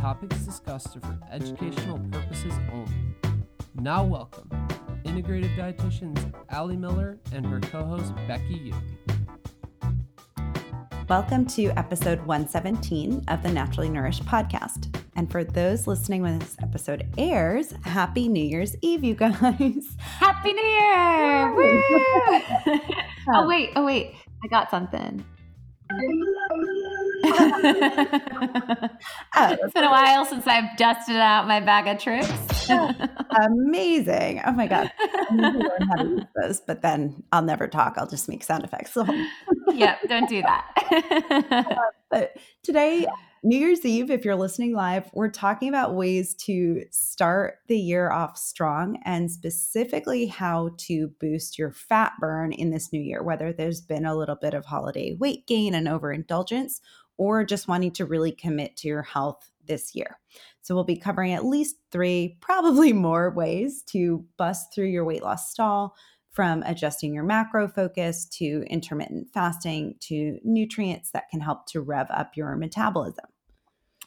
topics discussed are for educational purposes only. Now, welcome integrative dietitians Ali Miller and her co host Becky Yu. Welcome to episode 117 of the Naturally Nourished podcast. And for those listening when this episode airs, happy New Year's Eve, you guys. Happy New Year! Woo! oh, wait, oh, wait. I got something. oh, it's been a while since I've dusted out my bag of tricks. Amazing. Oh my God. I need to learn how to use those, but then I'll never talk. I'll just make sound effects. So. yep, don't do that. uh, but today, New Year's Eve, if you're listening live, we're talking about ways to start the year off strong and specifically how to boost your fat burn in this new year, whether there's been a little bit of holiday weight gain and overindulgence, or just wanting to really commit to your health this year. So, we'll be covering at least three, probably more ways to bust through your weight loss stall from adjusting your macro focus to intermittent fasting to nutrients that can help to rev up your metabolism.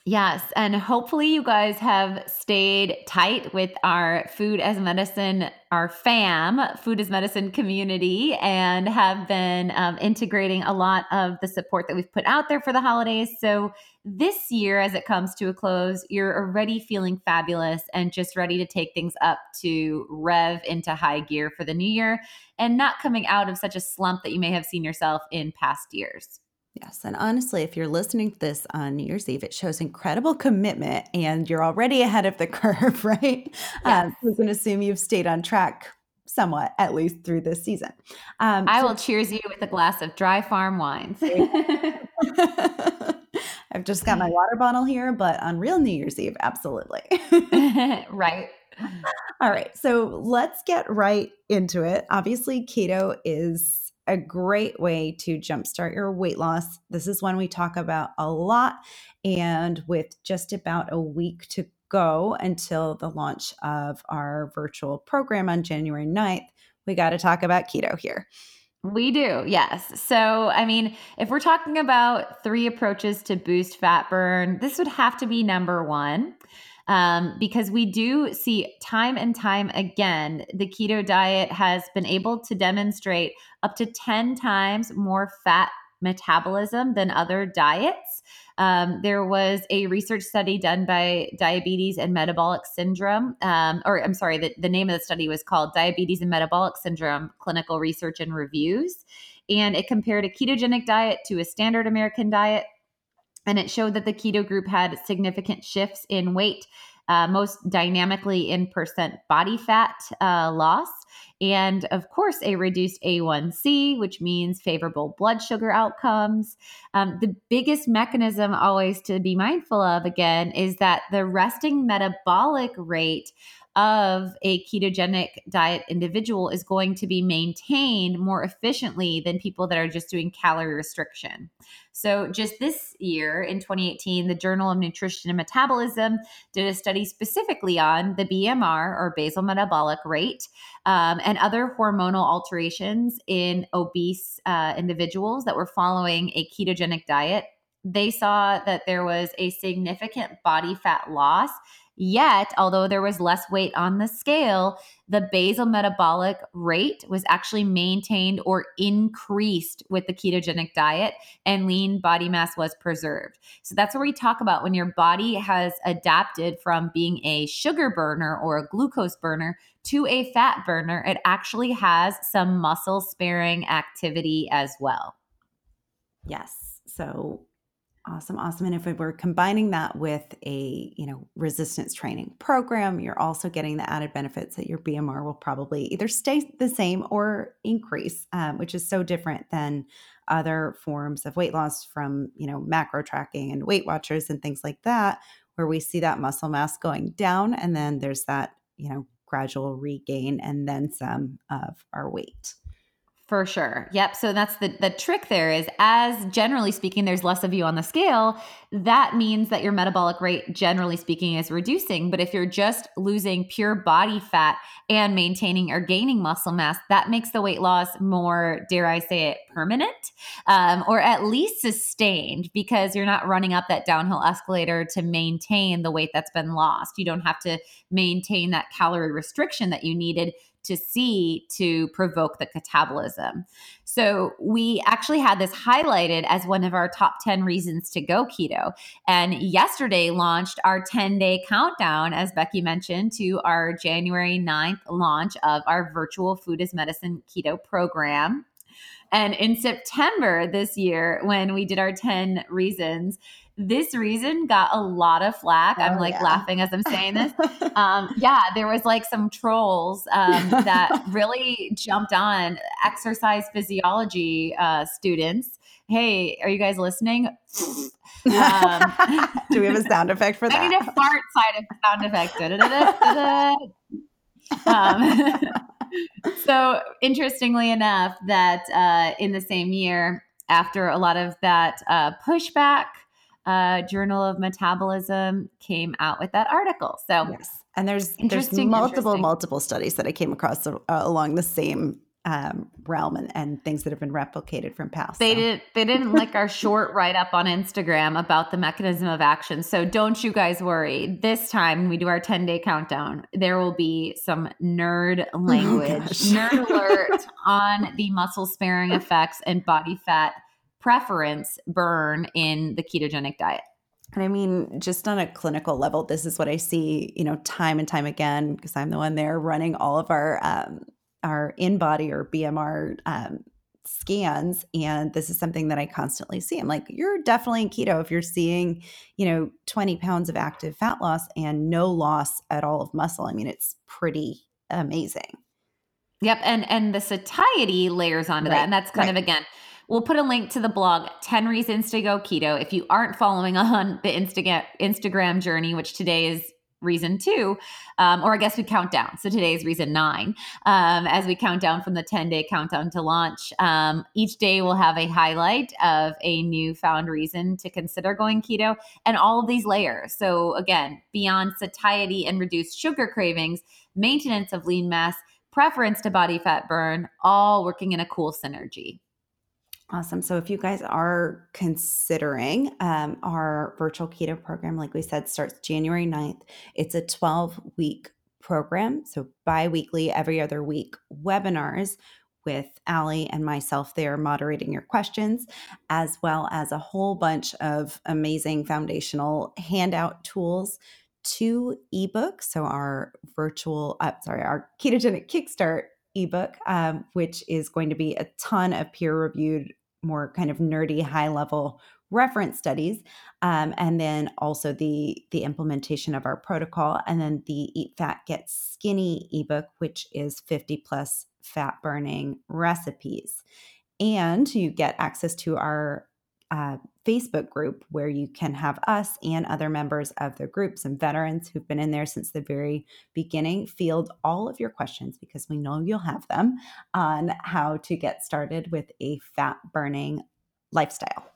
Yes. And hopefully, you guys have stayed tight with our Food as Medicine, our FAM, Food as Medicine community, and have been um, integrating a lot of the support that we've put out there for the holidays. So, this year, as it comes to a close, you're already feeling fabulous and just ready to take things up to rev into high gear for the new year and not coming out of such a slump that you may have seen yourself in past years. Yes. And honestly, if you're listening to this on New Year's Eve, it shows incredible commitment and you're already ahead of the curve, right? Yes. Um, we can assume you've stayed on track somewhat, at least through this season. Um, I so- will cheers you with a glass of dry farm wines. I've just got my water bottle here, but on real New Year's Eve, absolutely. right. All right. So let's get right into it. Obviously, keto is a great way to jumpstart your weight loss. This is one we talk about a lot. And with just about a week to go until the launch of our virtual program on January 9th, we got to talk about keto here. We do, yes. So, I mean, if we're talking about three approaches to boost fat burn, this would have to be number one um, because we do see time and time again the keto diet has been able to demonstrate up to 10 times more fat metabolism than other diets. Um, there was a research study done by Diabetes and Metabolic Syndrome, um, or I'm sorry, the, the name of the study was called Diabetes and Metabolic Syndrome Clinical Research and Reviews. And it compared a ketogenic diet to a standard American diet and it showed that the keto group had significant shifts in weight, uh, most dynamically in percent body fat uh, loss, and of course, a reduced A1C, which means favorable blood sugar outcomes. Um, the biggest mechanism always to be mindful of, again, is that the resting metabolic rate of a ketogenic diet individual is going to be maintained more efficiently than people that are just doing calorie restriction. So, just this year in 2018, the Journal of Nutrition and Metabolism did a study specifically on the BMR or basal metabolic rate um, and other hormonal alterations in obese uh, individuals that were following a ketogenic diet. They saw that there was a significant body fat loss Yet, although there was less weight on the scale, the basal metabolic rate was actually maintained or increased with the ketogenic diet, and lean body mass was preserved. So that's where we talk about when your body has adapted from being a sugar burner or a glucose burner to a fat burner, it actually has some muscle sparing activity as well. Yes. So Awesome, awesome. And if we're combining that with a, you know, resistance training program, you're also getting the added benefits that your BMR will probably either stay the same or increase, um, which is so different than other forms of weight loss from, you know, macro tracking and Weight Watchers and things like that, where we see that muscle mass going down, and then there's that, you know, gradual regain and then some of our weight. For sure. Yep. So that's the the trick there is as generally speaking there's less of you on the scale, that means that your metabolic rate generally speaking is reducing, but if you're just losing pure body fat and maintaining or gaining muscle mass, that makes the weight loss more dare I say it permanent um, or at least sustained because you're not running up that downhill escalator to maintain the weight that's been lost. You don't have to maintain that calorie restriction that you needed to see to provoke the catabolism. So we actually had this highlighted as one of our top 10 reasons to go keto. And yesterday launched our 10 day countdown, as Becky mentioned, to our January 9th launch of our virtual food as medicine keto program. And in September this year, when we did our 10 reasons, this reason got a lot of flack. Oh, I'm like yeah. laughing as I'm saying this. um, yeah, there was like some trolls um, that really jumped on exercise physiology uh, students. Hey, are you guys listening? Um, Do we have a sound effect for that? I need a fart side of sound effect. um, so interestingly enough, that uh, in the same year, after a lot of that uh, pushback uh, Journal of Metabolism came out with that article. So yes, and there's there's multiple multiple studies that I came across uh, along the same um, realm and, and things that have been replicated from past. They so. did they didn't like our short write up on Instagram about the mechanism of action. So don't you guys worry. This time when we do our 10 day countdown, there will be some nerd oh, language, oh, nerd alert on the muscle sparing effects and body fat preference burn in the ketogenic diet. And I mean, just on a clinical level, this is what I see, you know, time and time again, because I'm the one there running all of our um, our InBody or BMR um, scans, and this is something that I constantly see. I'm like, you're definitely in keto if you're seeing, you know, 20 pounds of active fat loss and no loss at all of muscle. I mean, it's pretty amazing. Yep, and and the satiety layers onto right. that, and that's kind right. of again We'll put a link to the blog 10 Reasons to Go Keto. If you aren't following on the Instagram Instagram journey, which today is reason two, um, or I guess we count down. So today is reason nine. Um, as we count down from the 10 day countdown to launch, um, each day we'll have a highlight of a newfound reason to consider going keto and all of these layers. So again, beyond satiety and reduced sugar cravings, maintenance of lean mass, preference to body fat burn, all working in a cool synergy. Awesome. So, if you guys are considering um, our virtual keto program, like we said, starts January 9th. It's a 12 week program. So, bi weekly, every other week webinars with Ali and myself there moderating your questions, as well as a whole bunch of amazing foundational handout tools two ebooks. So, our virtual, uh, sorry, our ketogenic kickstart ebook, um, which is going to be a ton of peer reviewed more kind of nerdy high level reference studies um, and then also the the implementation of our protocol and then the eat fat get skinny ebook which is 50 plus fat burning recipes. And you get access to our uh, facebook group where you can have us and other members of the group some veterans who've been in there since the very beginning field all of your questions because we know you'll have them on how to get started with a fat burning lifestyle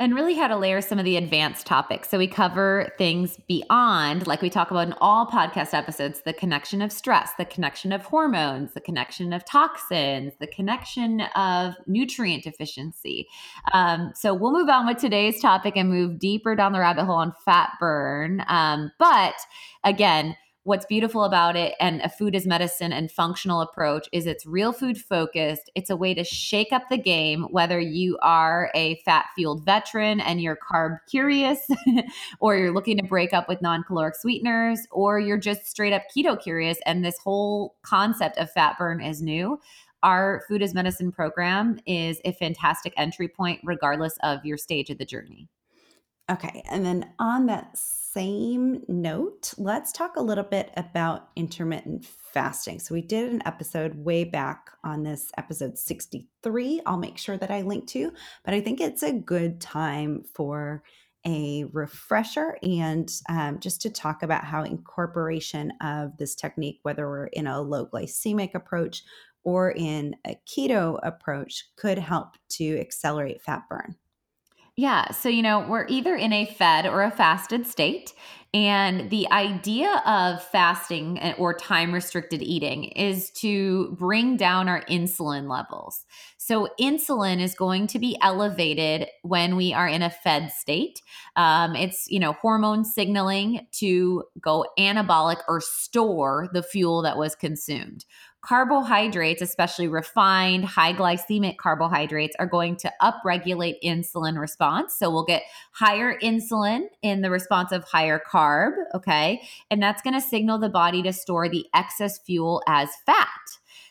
and really how to layer some of the advanced topics. So we cover things beyond, like we talk about in all podcast episodes, the connection of stress, the connection of hormones, the connection of toxins, the connection of nutrient deficiency. Um, so we'll move on with today's topic and move deeper down the rabbit hole on fat burn. Um, but again, what's beautiful about it and a food as medicine and functional approach is it's real food focused. It's a way to shake up the game, whether you are a fat fueled veteran and you're carb curious, or you're looking to break up with non caloric sweeteners, or you're just straight up keto curious and this whole concept of fat burn is new. Our food as medicine program is a fantastic entry point, regardless of your stage of the journey. Okay. And then on that same note, let's talk a little bit about intermittent fasting. So, we did an episode way back on this episode 63. I'll make sure that I link to, but I think it's a good time for a refresher and um, just to talk about how incorporation of this technique, whether we're in a low glycemic approach or in a keto approach, could help to accelerate fat burn. Yeah. So, you know, we're either in a fed or a fasted state. And the idea of fasting or time restricted eating is to bring down our insulin levels. So, insulin is going to be elevated when we are in a fed state. Um, it's, you know, hormone signaling to go anabolic or store the fuel that was consumed carbohydrates, especially refined, high glycemic carbohydrates, are going to upregulate insulin response. So we'll get higher insulin in the response of higher carb. Okay. And that's going to signal the body to store the excess fuel as fat.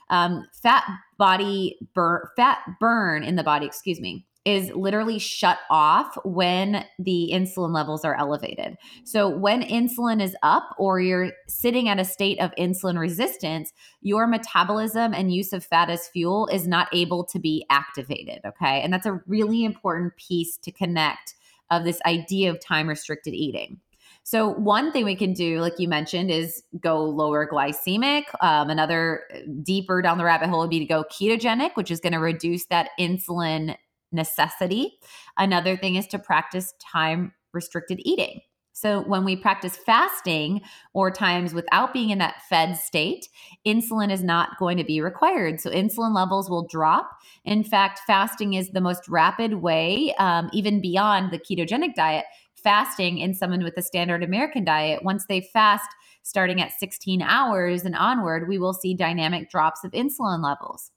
Um, fat body burn, fat burn in the body, excuse me, is literally shut off when the insulin levels are elevated. So, when insulin is up or you're sitting at a state of insulin resistance, your metabolism and use of fat as fuel is not able to be activated. Okay. And that's a really important piece to connect of this idea of time restricted eating. So, one thing we can do, like you mentioned, is go lower glycemic. Um, another uh, deeper down the rabbit hole would be to go ketogenic, which is going to reduce that insulin necessity. Another thing is to practice time restricted eating. So, when we practice fasting or times without being in that fed state, insulin is not going to be required. So, insulin levels will drop. In fact, fasting is the most rapid way, um, even beyond the ketogenic diet. Fasting in someone with a standard American diet, once they fast starting at 16 hours and onward, we will see dynamic drops of insulin levels.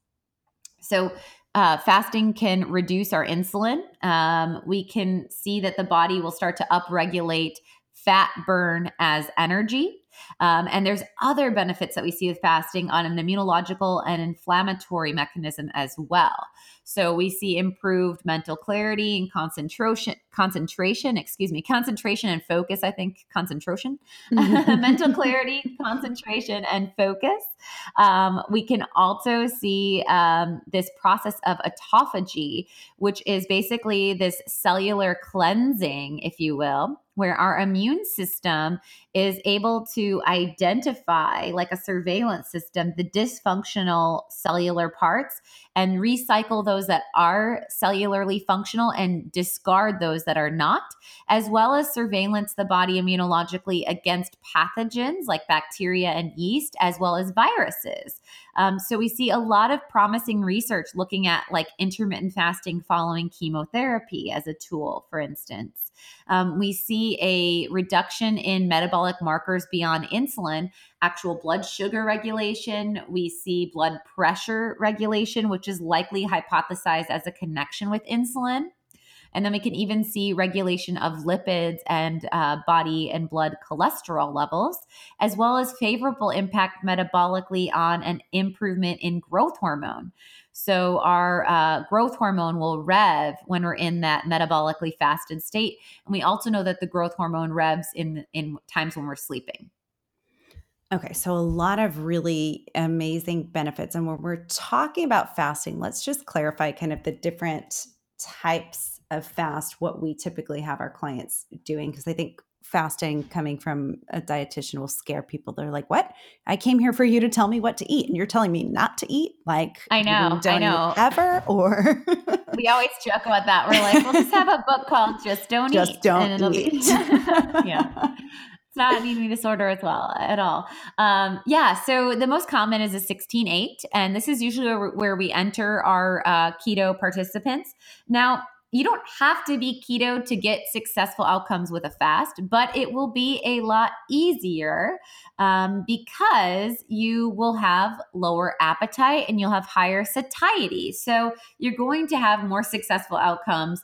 So, uh, fasting can reduce our insulin. Um, we can see that the body will start to upregulate fat burn as energy. Um, and there's other benefits that we see with fasting on an immunological and inflammatory mechanism as well. So we see improved mental clarity and concentration, concentration, excuse me, concentration and focus. I think concentration, mental clarity, concentration, and focus. Um, we can also see um, this process of autophagy, which is basically this cellular cleansing, if you will where our immune system is able to identify, like a surveillance system, the dysfunctional cellular parts and recycle those that are cellularly functional and discard those that are not, as well as surveillance the body immunologically against pathogens like bacteria and yeast, as well as viruses. Um, so we see a lot of promising research looking at like intermittent fasting following chemotherapy as a tool, for instance. Um, we see a reduction in metabolic markers beyond insulin, actual blood sugar regulation. We see blood pressure regulation, which is likely hypothesized as a connection with insulin. And then we can even see regulation of lipids and uh, body and blood cholesterol levels, as well as favorable impact metabolically on an improvement in growth hormone. So, our uh, growth hormone will rev when we're in that metabolically fasted state. And we also know that the growth hormone revs in, in times when we're sleeping. Okay, so a lot of really amazing benefits. And when we're talking about fasting, let's just clarify kind of the different types of fast, what we typically have our clients doing. Because I think fasting coming from a dietitian will scare people. They're like, "What? I came here for you to tell me what to eat, and you're telling me not to eat?" Like, I know, I know, ever or we always joke about that. We're like, "We'll just have a book called Just Don't just Eat." Just don't eat. Be- yeah. It's not an eating disorder as well at all. Um, yeah, so the most common is a 16-8, and this is usually where, where we enter our uh, keto participants. Now, you don't have to be keto to get successful outcomes with a fast, but it will be a lot easier um, because you will have lower appetite and you'll have higher satiety. So you're going to have more successful outcomes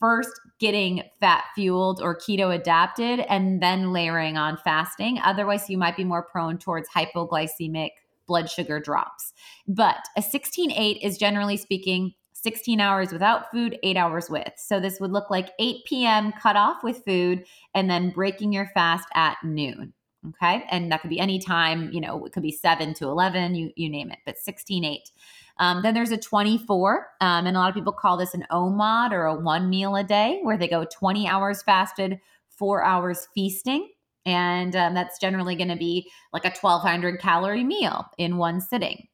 first getting fat fueled or keto adapted and then layering on fasting. Otherwise, you might be more prone towards hypoglycemic blood sugar drops. But a 16 8 is generally speaking 16 hours without food, eight hours with. So this would look like 8 p.m. cut off with food and then breaking your fast at noon. Okay. And that could be any time, you know, it could be 7 to 11, you, you name it, but 16 8. Um, then there's a 24, um, and a lot of people call this an OMAD or a one meal a day, where they go 20 hours fasted, four hours feasting. And um, that's generally going to be like a 1200 calorie meal in one sitting.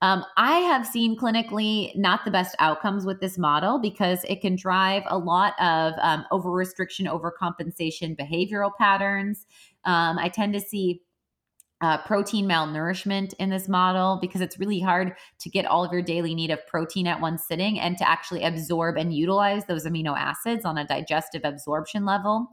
Um, I have seen clinically not the best outcomes with this model because it can drive a lot of um, over restriction, over compensation behavioral patterns. Um, I tend to see uh, protein malnourishment in this model because it's really hard to get all of your daily need of protein at one sitting and to actually absorb and utilize those amino acids on a digestive absorption level.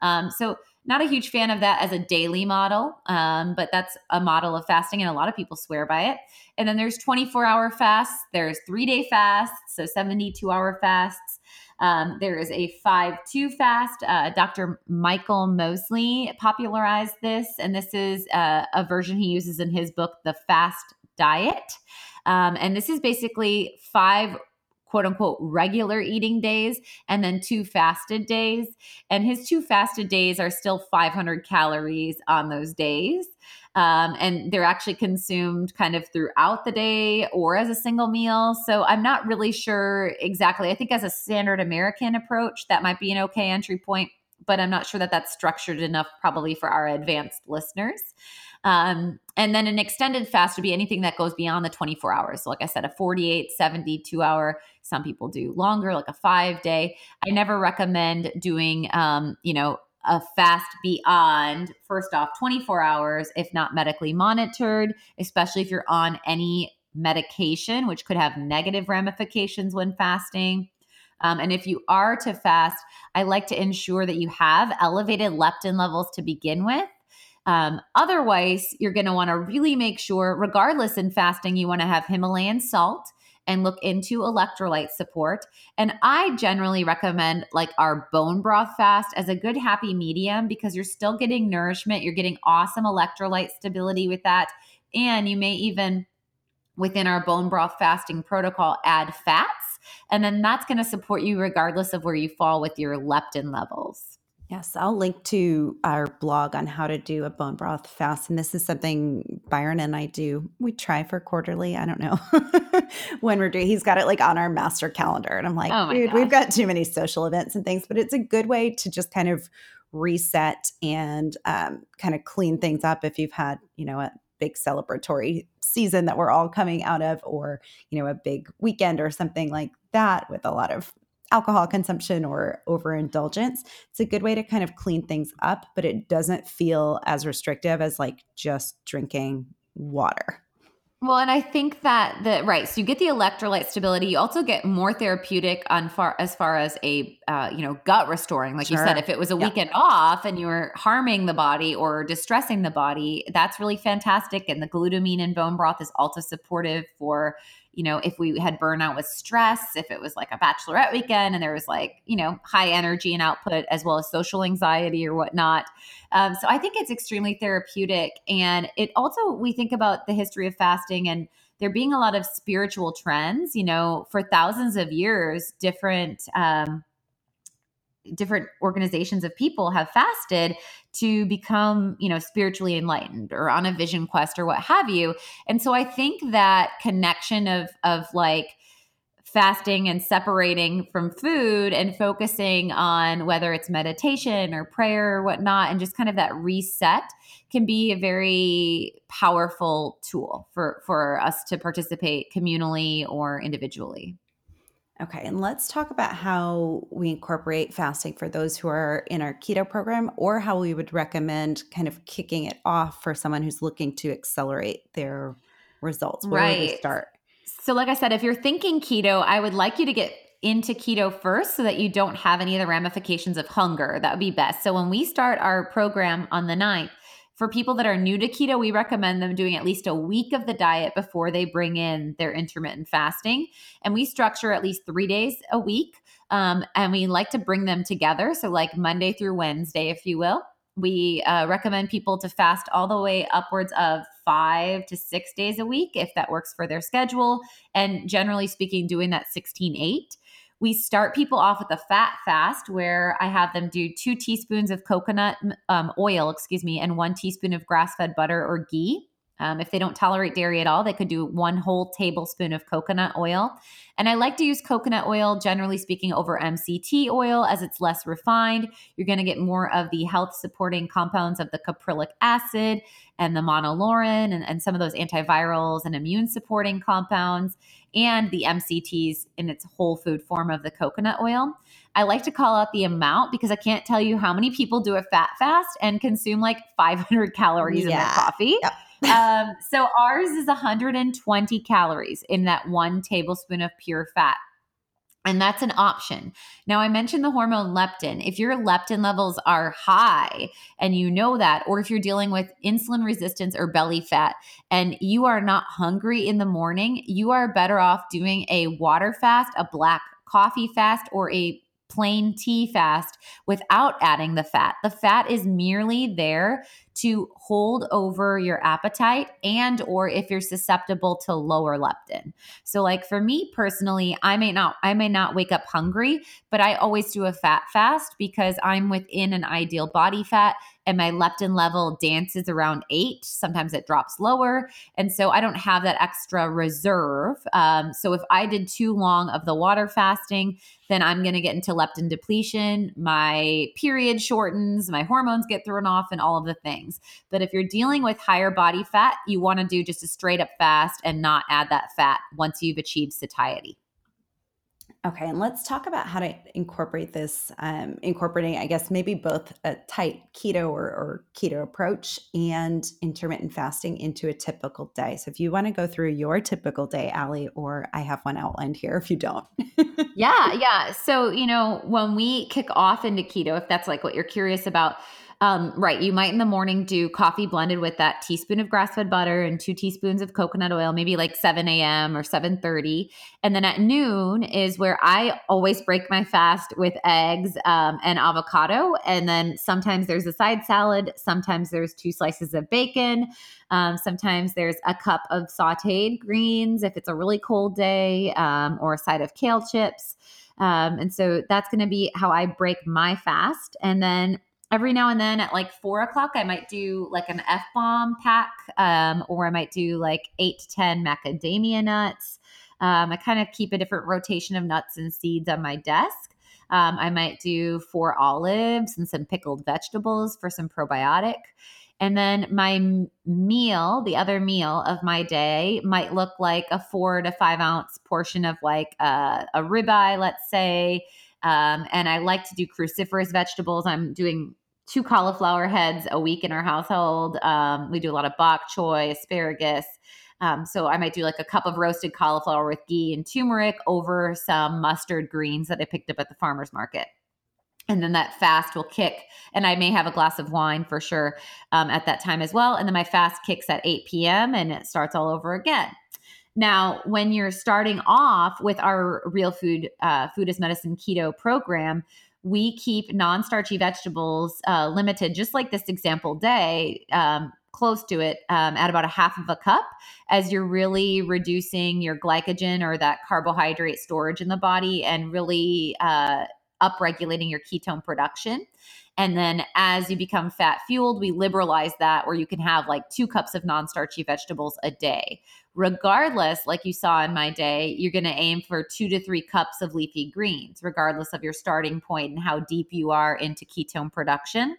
Um, so, not a huge fan of that as a daily model, um, but that's a model of fasting, and a lot of people swear by it. And then there's 24 hour fasts, there's three day fasts, so 72 hour fasts. Um, there is a 5 2 fast. Uh, Dr. Michael Mosley popularized this, and this is uh, a version he uses in his book, The Fast Diet. Um, and this is basically five quote unquote regular eating days and then two fasted days. And his two fasted days are still 500 calories on those days. Um, and they're actually consumed kind of throughout the day or as a single meal. So I'm not really sure exactly. I think as a standard American approach, that might be an okay entry point, but I'm not sure that that's structured enough probably for our advanced listeners. Um, and then an extended fast would be anything that goes beyond the 24 hours. So, like I said, a 48, 72 hour. Some people do longer, like a five day. I never recommend doing, um, you know, a fast beyond first off 24 hours if not medically monitored especially if you're on any medication which could have negative ramifications when fasting um, and if you are to fast i like to ensure that you have elevated leptin levels to begin with um, otherwise you're going to want to really make sure regardless in fasting you want to have himalayan salt and look into electrolyte support. And I generally recommend like our bone broth fast as a good happy medium because you're still getting nourishment, you're getting awesome electrolyte stability with that. And you may even within our bone broth fasting protocol add fats and then that's going to support you regardless of where you fall with your leptin levels. Yes, I'll link to our blog on how to do a bone broth fast. And this is something Byron and I do. We try for quarterly. I don't know when we're doing. He's got it like on our master calendar, and I'm like, oh dude, gosh. we've got too many social events and things. But it's a good way to just kind of reset and um, kind of clean things up if you've had, you know, a big celebratory season that we're all coming out of, or you know, a big weekend or something like that with a lot of alcohol consumption or overindulgence. It's a good way to kind of clean things up, but it doesn't feel as restrictive as like just drinking water. Well, and I think that the right, so you get the electrolyte stability. You also get more therapeutic on far as far as a uh, you know gut restoring. Like sure. you said, if it was a yep. weekend off and you were harming the body or distressing the body, that's really fantastic. And the glutamine in bone broth is also supportive for you know, if we had burnout with stress, if it was like a bachelorette weekend and there was like, you know, high energy and output as well as social anxiety or whatnot. Um, so I think it's extremely therapeutic. And it also, we think about the history of fasting and there being a lot of spiritual trends, you know, for thousands of years, different, um, different organizations of people have fasted to become you know spiritually enlightened or on a vision quest or what have you. And so i think that connection of of like fasting and separating from food and focusing on whether it's meditation or prayer or whatnot and just kind of that reset can be a very powerful tool for for us to participate communally or individually Okay, and let's talk about how we incorporate fasting for those who are in our keto program or how we would recommend kind of kicking it off for someone who's looking to accelerate their results. Where right. would we start? So, like I said, if you're thinking keto, I would like you to get into keto first so that you don't have any of the ramifications of hunger. That would be best. So, when we start our program on the 9th, for people that are new to keto, we recommend them doing at least a week of the diet before they bring in their intermittent fasting. And we structure at least three days a week. Um, and we like to bring them together. So, like Monday through Wednesday, if you will. We uh, recommend people to fast all the way upwards of five to six days a week if that works for their schedule. And generally speaking, doing that 16 8 we start people off with a fat fast where I have them do two teaspoons of coconut um, oil, excuse me, and one teaspoon of grass fed butter or ghee. Um, if they don't tolerate dairy at all, they could do one whole tablespoon of coconut oil. And I like to use coconut oil, generally speaking, over MCT oil as it's less refined. You're going to get more of the health supporting compounds of the caprylic acid and the monolaurin and, and some of those antivirals and immune supporting compounds and the MCTs in its whole food form of the coconut oil. I like to call out the amount because I can't tell you how many people do a fat fast and consume like 500 calories yeah. in their coffee. Yep um, so ours is 120 calories in that one tablespoon of pure fat. And that's an option. Now, I mentioned the hormone leptin. If your leptin levels are high and you know that, or if you're dealing with insulin resistance or belly fat and you are not hungry in the morning, you are better off doing a water fast, a black coffee fast, or a plain tea fast without adding the fat. The fat is merely there to hold over your appetite and or if you're susceptible to lower leptin. So like for me personally, I may not I may not wake up hungry, but I always do a fat fast because I'm within an ideal body fat and my leptin level dances around eight. Sometimes it drops lower. And so I don't have that extra reserve. Um, so if I did too long of the water fasting, then I'm going to get into leptin depletion. My period shortens, my hormones get thrown off, and all of the things. But if you're dealing with higher body fat, you want to do just a straight up fast and not add that fat once you've achieved satiety. Okay, and let's talk about how to incorporate this, um, incorporating, I guess, maybe both a tight keto or, or, keto approach and intermittent fasting into a typical day. So, if you want to go through your typical day, Ali, or I have one outlined here if you don't. yeah, yeah. So, you know, when we kick off into keto, if that's like what you're curious about, um, right. You might in the morning do coffee blended with that teaspoon of grass fed butter and two teaspoons of coconut oil, maybe like 7 a.m. or 7:30. And then at noon is where I always break my fast with eggs um, and avocado. And then sometimes there's a side salad. Sometimes there's two slices of bacon. Um, sometimes there's a cup of sauteed greens if it's a really cold day, um, or a side of kale chips. Um, and so that's going to be how I break my fast. And then every now and then at like four o'clock, I might do like an F bomb pack, um, or I might do like eight to 10 macadamia nuts. Um, I kind of keep a different rotation of nuts and seeds on my desk. Um, I might do four olives and some pickled vegetables for some probiotic. And then my meal, the other meal of my day, might look like a four to five ounce portion of like a, a ribeye, let's say. Um, and I like to do cruciferous vegetables. I'm doing two cauliflower heads a week in our household. Um, we do a lot of bok choy, asparagus. Um, so I might do like a cup of roasted cauliflower with ghee and turmeric over some mustard greens that I picked up at the farmer's market. And then that fast will kick, and I may have a glass of wine for sure um, at that time as well. And then my fast kicks at 8 p.m. and it starts all over again. Now, when you're starting off with our real food, uh, food as medicine keto program, we keep non-starchy vegetables uh, limited, just like this example day, um, close to it um, at about a half of a cup, as you're really reducing your glycogen or that carbohydrate storage in the body and really uh, upregulating your ketone production. And then as you become fat fueled, we liberalize that where you can have like two cups of non starchy vegetables a day. Regardless, like you saw in my day, you're going to aim for two to three cups of leafy greens, regardless of your starting point and how deep you are into ketone production.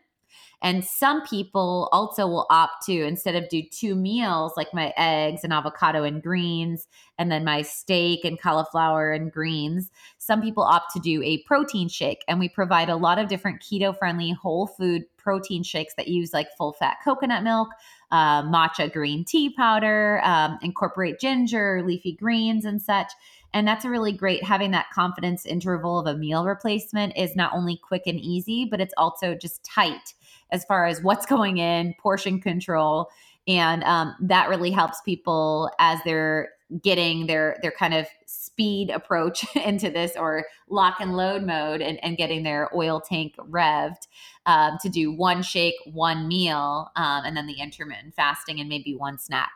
And some people also will opt to instead of do two meals like my eggs and avocado and greens and then my steak and cauliflower and greens, some people opt to do a protein shake and we provide a lot of different keto friendly whole food protein shakes that use like full fat coconut milk, uh, matcha green tea powder, um, incorporate ginger, leafy greens and such. And that's a really great having that confidence interval of a meal replacement is not only quick and easy, but it's also just tight as far as what's going in, portion control. And um, that really helps people as they're getting their their kind of speed approach into this or lock and load mode and, and getting their oil tank revved um, to do one shake, one meal, um, and then the intermittent fasting and maybe one snack.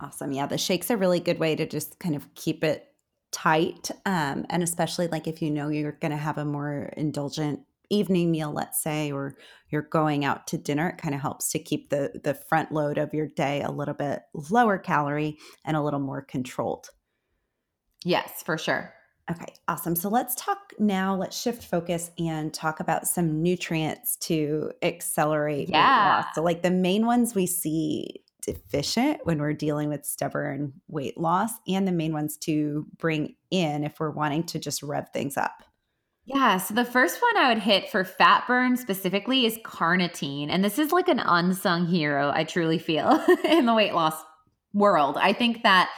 Awesome. Yeah, the shake's a really good way to just kind of keep it tight. Um, and especially like if you know you're going to have a more indulgent evening meal, let's say, or you're going out to dinner, it kind of helps to keep the the front load of your day a little bit lower calorie and a little more controlled. Yes, for sure. Okay, awesome. So let's talk now. Let's shift focus and talk about some nutrients to accelerate yeah. weight loss. So, like the main ones we see deficient when we're dealing with stubborn weight loss, and the main ones to bring in if we're wanting to just rev things up. Yeah. So the first one I would hit for fat burn specifically is carnitine. And this is like an unsung hero, I truly feel, in the weight loss world. I think that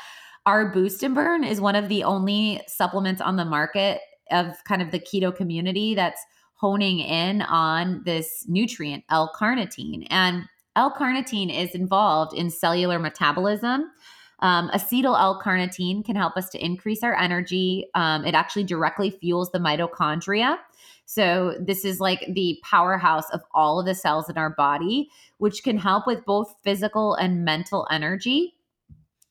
our boost and burn is one of the only supplements on the market of kind of the keto community that's honing in on this nutrient, L carnitine. And L carnitine is involved in cellular metabolism. Um, acetyl L carnitine can help us to increase our energy. Um, it actually directly fuels the mitochondria. So, this is like the powerhouse of all of the cells in our body, which can help with both physical and mental energy.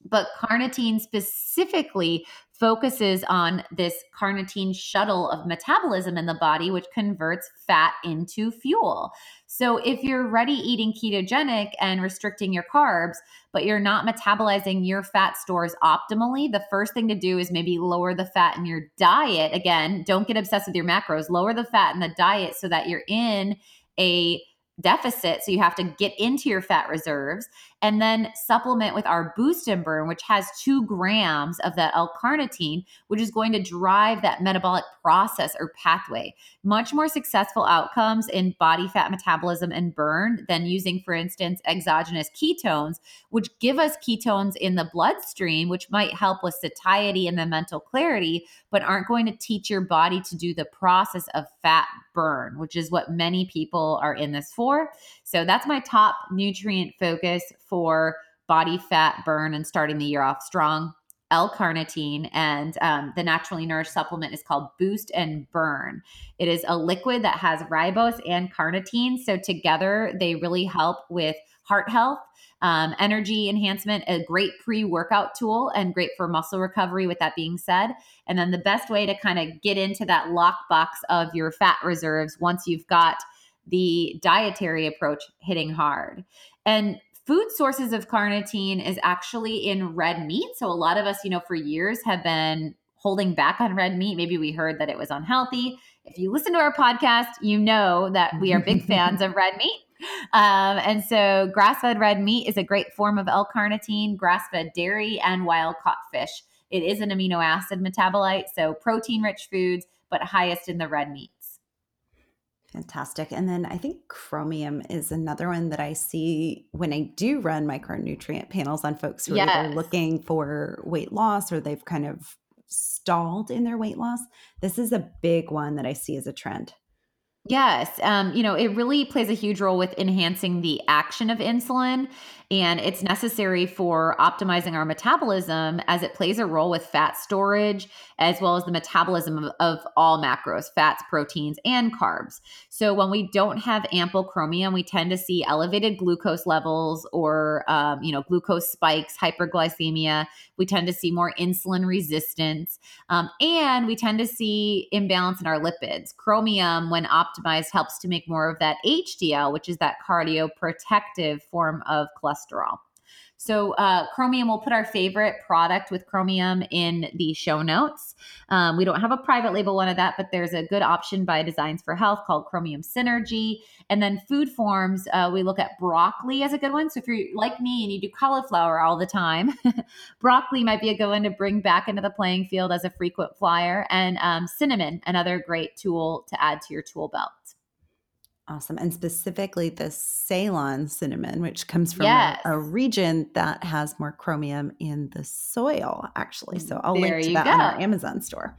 But carnitine specifically focuses on this carnitine shuttle of metabolism in the body, which converts fat into fuel. So, if you're already eating ketogenic and restricting your carbs, but you're not metabolizing your fat stores optimally, the first thing to do is maybe lower the fat in your diet. Again, don't get obsessed with your macros, lower the fat in the diet so that you're in a deficit. So you have to get into your fat reserves and then supplement with our boost and burn, which has two grams of that L carnitine, which is going to drive that metabolic process or pathway. Much more successful outcomes in body fat metabolism and burn than using, for instance, exogenous ketones, which give us ketones in the bloodstream, which might help with satiety and the mental clarity, but aren't going to teach your body to do the process of fat burn, which is what many people are in this for. So that's my top nutrient focus for body fat burn and starting the year off strong. L carnitine and um, the naturally nourished supplement is called Boost and Burn. It is a liquid that has ribose and carnitine. So together, they really help with heart health, um, energy enhancement, a great pre workout tool and great for muscle recovery, with that being said. And then the best way to kind of get into that lockbox of your fat reserves once you've got the dietary approach hitting hard. And food sources of carnitine is actually in red meat. So a lot of us, you know, for years have been holding back on red meat. Maybe we heard that it was unhealthy. If you listen to our podcast, you know that we are big fans of red meat. Um, and so grass fed red meat is a great form of L carnitine, grass fed dairy, and wild caught fish. It is an amino acid metabolite, so protein rich foods, but highest in the red meat. Fantastic. And then I think chromium is another one that I see when I do run micronutrient panels on folks who yes. are looking for weight loss or they've kind of stalled in their weight loss. This is a big one that I see as a trend. Yes. Um, you know, it really plays a huge role with enhancing the action of insulin and it's necessary for optimizing our metabolism as it plays a role with fat storage as well as the metabolism of, of, all macros fats proteins and carbs. So when we don't have ample chromium we tend to see elevated glucose levels or um, you know glucose spikes hyperglycemia. We tend to see more insulin resistance um, and we tend to see imbalance in our lipids. Chromium when optimized helps to make more of that hdl which is that cardioprotective form of cholesterol cholesterol. So, uh, Chromium, we'll put our favorite product with Chromium in the show notes. Um, we don't have a private label one of that, but there's a good option by Designs for Health called Chromium Synergy. And then food forms, uh, we look at broccoli as a good one. So, if you're like me and you do cauliflower all the time, broccoli might be a good one to bring back into the playing field as a frequent flyer. And um, cinnamon, another great tool to add to your tool belt. Awesome. And specifically the Ceylon cinnamon, which comes from yes. a, a, region that has more chromium in the soil, actually. So I'll there link to that go. on our Amazon store.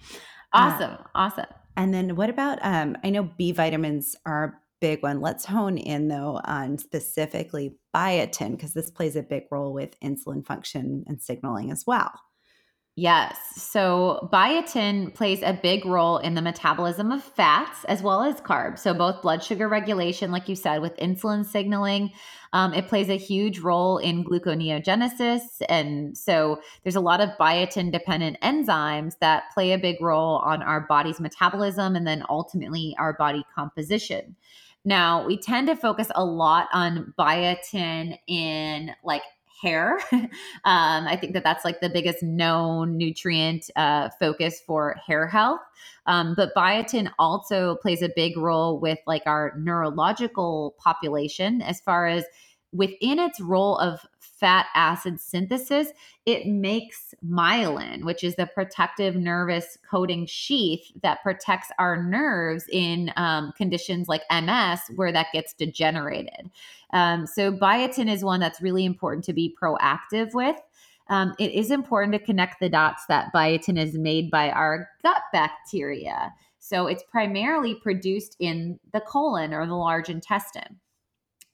Awesome. Uh, awesome. And then what about um I know B vitamins are a big one. Let's hone in though on specifically biotin because this plays a big role with insulin function and signaling as well. Yes. So biotin plays a big role in the metabolism of fats as well as carbs. So both blood sugar regulation, like you said, with insulin signaling. Um, it plays a huge role in gluconeogenesis. And so there's a lot of biotin dependent enzymes that play a big role on our body's metabolism and then ultimately our body composition. Now, we tend to focus a lot on biotin in like hair. um, I think that that's like the biggest known nutrient uh, focus for hair health. Um, but biotin also plays a big role with like our neurological population as far as within its role of fat acid synthesis, it makes myelin, which is the protective nervous coating sheath that protects our nerves in um, conditions like MS, where that gets degenerated. Um, so, biotin is one that's really important to be proactive with. Um, it is important to connect the dots that biotin is made by our gut bacteria. So, it's primarily produced in the colon or the large intestine.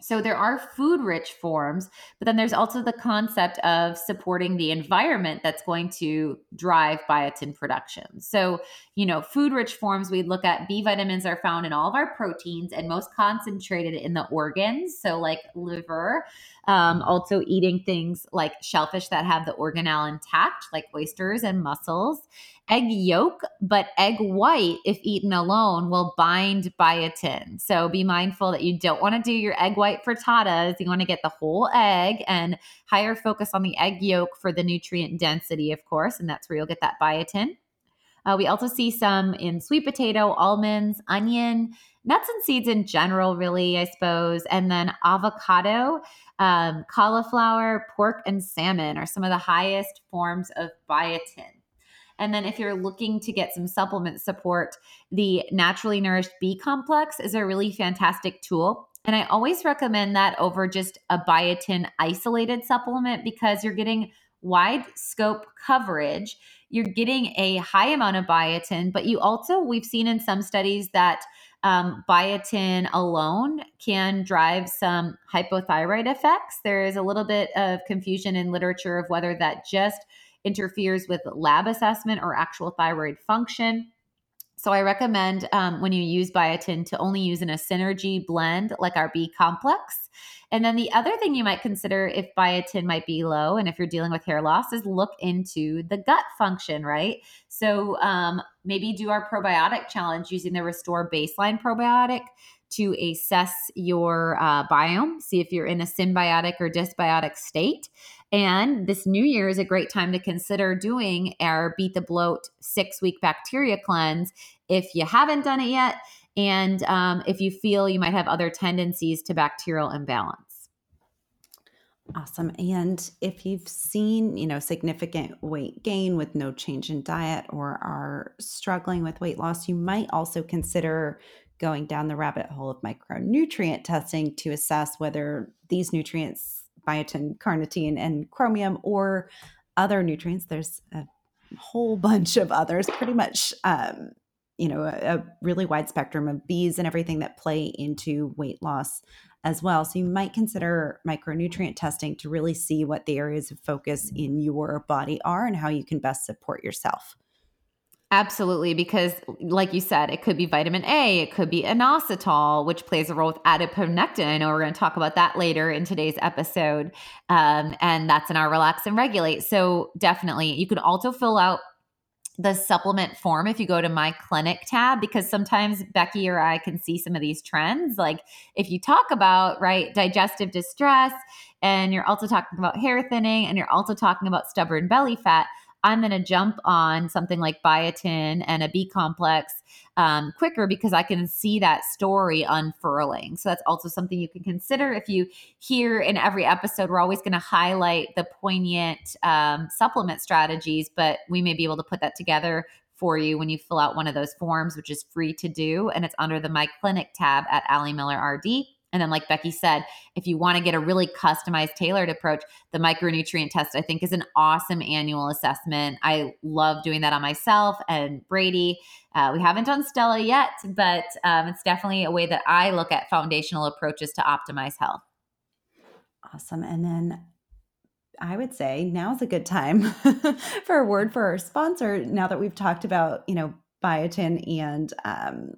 So there are food rich forms, but then there's also the concept of supporting the environment that's going to drive biotin production. So, you know, food rich forms, we look at B vitamins are found in all of our proteins and most concentrated in the organs. So, like liver, um, also eating things like shellfish that have the organelle intact, like oysters and mussels egg yolk, but egg white, if eaten alone, will bind biotin. So be mindful that you don't want to do your egg white frittatas. You want to get the whole egg and higher focus on the egg yolk for the nutrient density, of course, and that's where you'll get that biotin. Uh, we also see some in sweet potato, almonds, onion, nuts and seeds in general, really, I suppose. And then avocado, um, cauliflower, pork, and salmon are some of the highest forms of biotin. And then if you're looking to get some supplement support, the Naturally Nourished B Complex is a really fantastic tool. And I always recommend that over just a biotin isolated supplement because you're getting wide scope coverage. You're getting a high amount of biotin, but you also, we've seen in some studies that um, biotin alone can drive some hypothyroid effects. There is a little bit of confusion in literature of whether that just interferes with lab assessment or actual thyroid function. So I recommend um, when you use biotin to only use in a synergy blend like our B complex. And then the other thing you might consider if biotin might be low and if you're dealing with hair loss is look into the gut function, right? So um, maybe do our probiotic challenge using the Restore Baseline probiotic to assess your uh, biome, see if you're in a symbiotic or dysbiotic state. And this new year is a great time to consider doing our Beat the Bloat six week bacteria cleanse if you haven't done it yet. And um, if you feel you might have other tendencies to bacterial imbalance. Awesome. And if you've seen, you know, significant weight gain with no change in diet or are struggling with weight loss, you might also consider going down the rabbit hole of micronutrient testing to assess whether these nutrients, biotin, carnitine, and chromium, or other nutrients, there's a whole bunch of others, pretty much, um, you know, a, a really wide spectrum of Bs and everything that play into weight loss as well. So you might consider micronutrient testing to really see what the areas of focus in your body are and how you can best support yourself. Absolutely, because like you said, it could be vitamin A, it could be inositol, which plays a role with adiponectin. I know we're going to talk about that later in today's episode, um, and that's in our relax and regulate. So definitely, you can also fill out the supplement form if you go to my clinic tab because sometimes Becky or I can see some of these trends. Like if you talk about right digestive distress, and you're also talking about hair thinning, and you're also talking about stubborn belly fat I'm going to jump on something like biotin and a B complex um, quicker because I can see that story unfurling. So that's also something you can consider. If you hear in every episode, we're always going to highlight the poignant um, supplement strategies, but we may be able to put that together for you when you fill out one of those forms, which is free to do. And it's under the My Clinic tab at Ali Miller RD. And then, like Becky said, if you want to get a really customized, tailored approach, the micronutrient test, I think, is an awesome annual assessment. I love doing that on myself and Brady. Uh, we haven't done Stella yet, but um, it's definitely a way that I look at foundational approaches to optimize health. Awesome. And then I would say now's a good time for a word for our sponsor. Now that we've talked about, you know, biotin and um,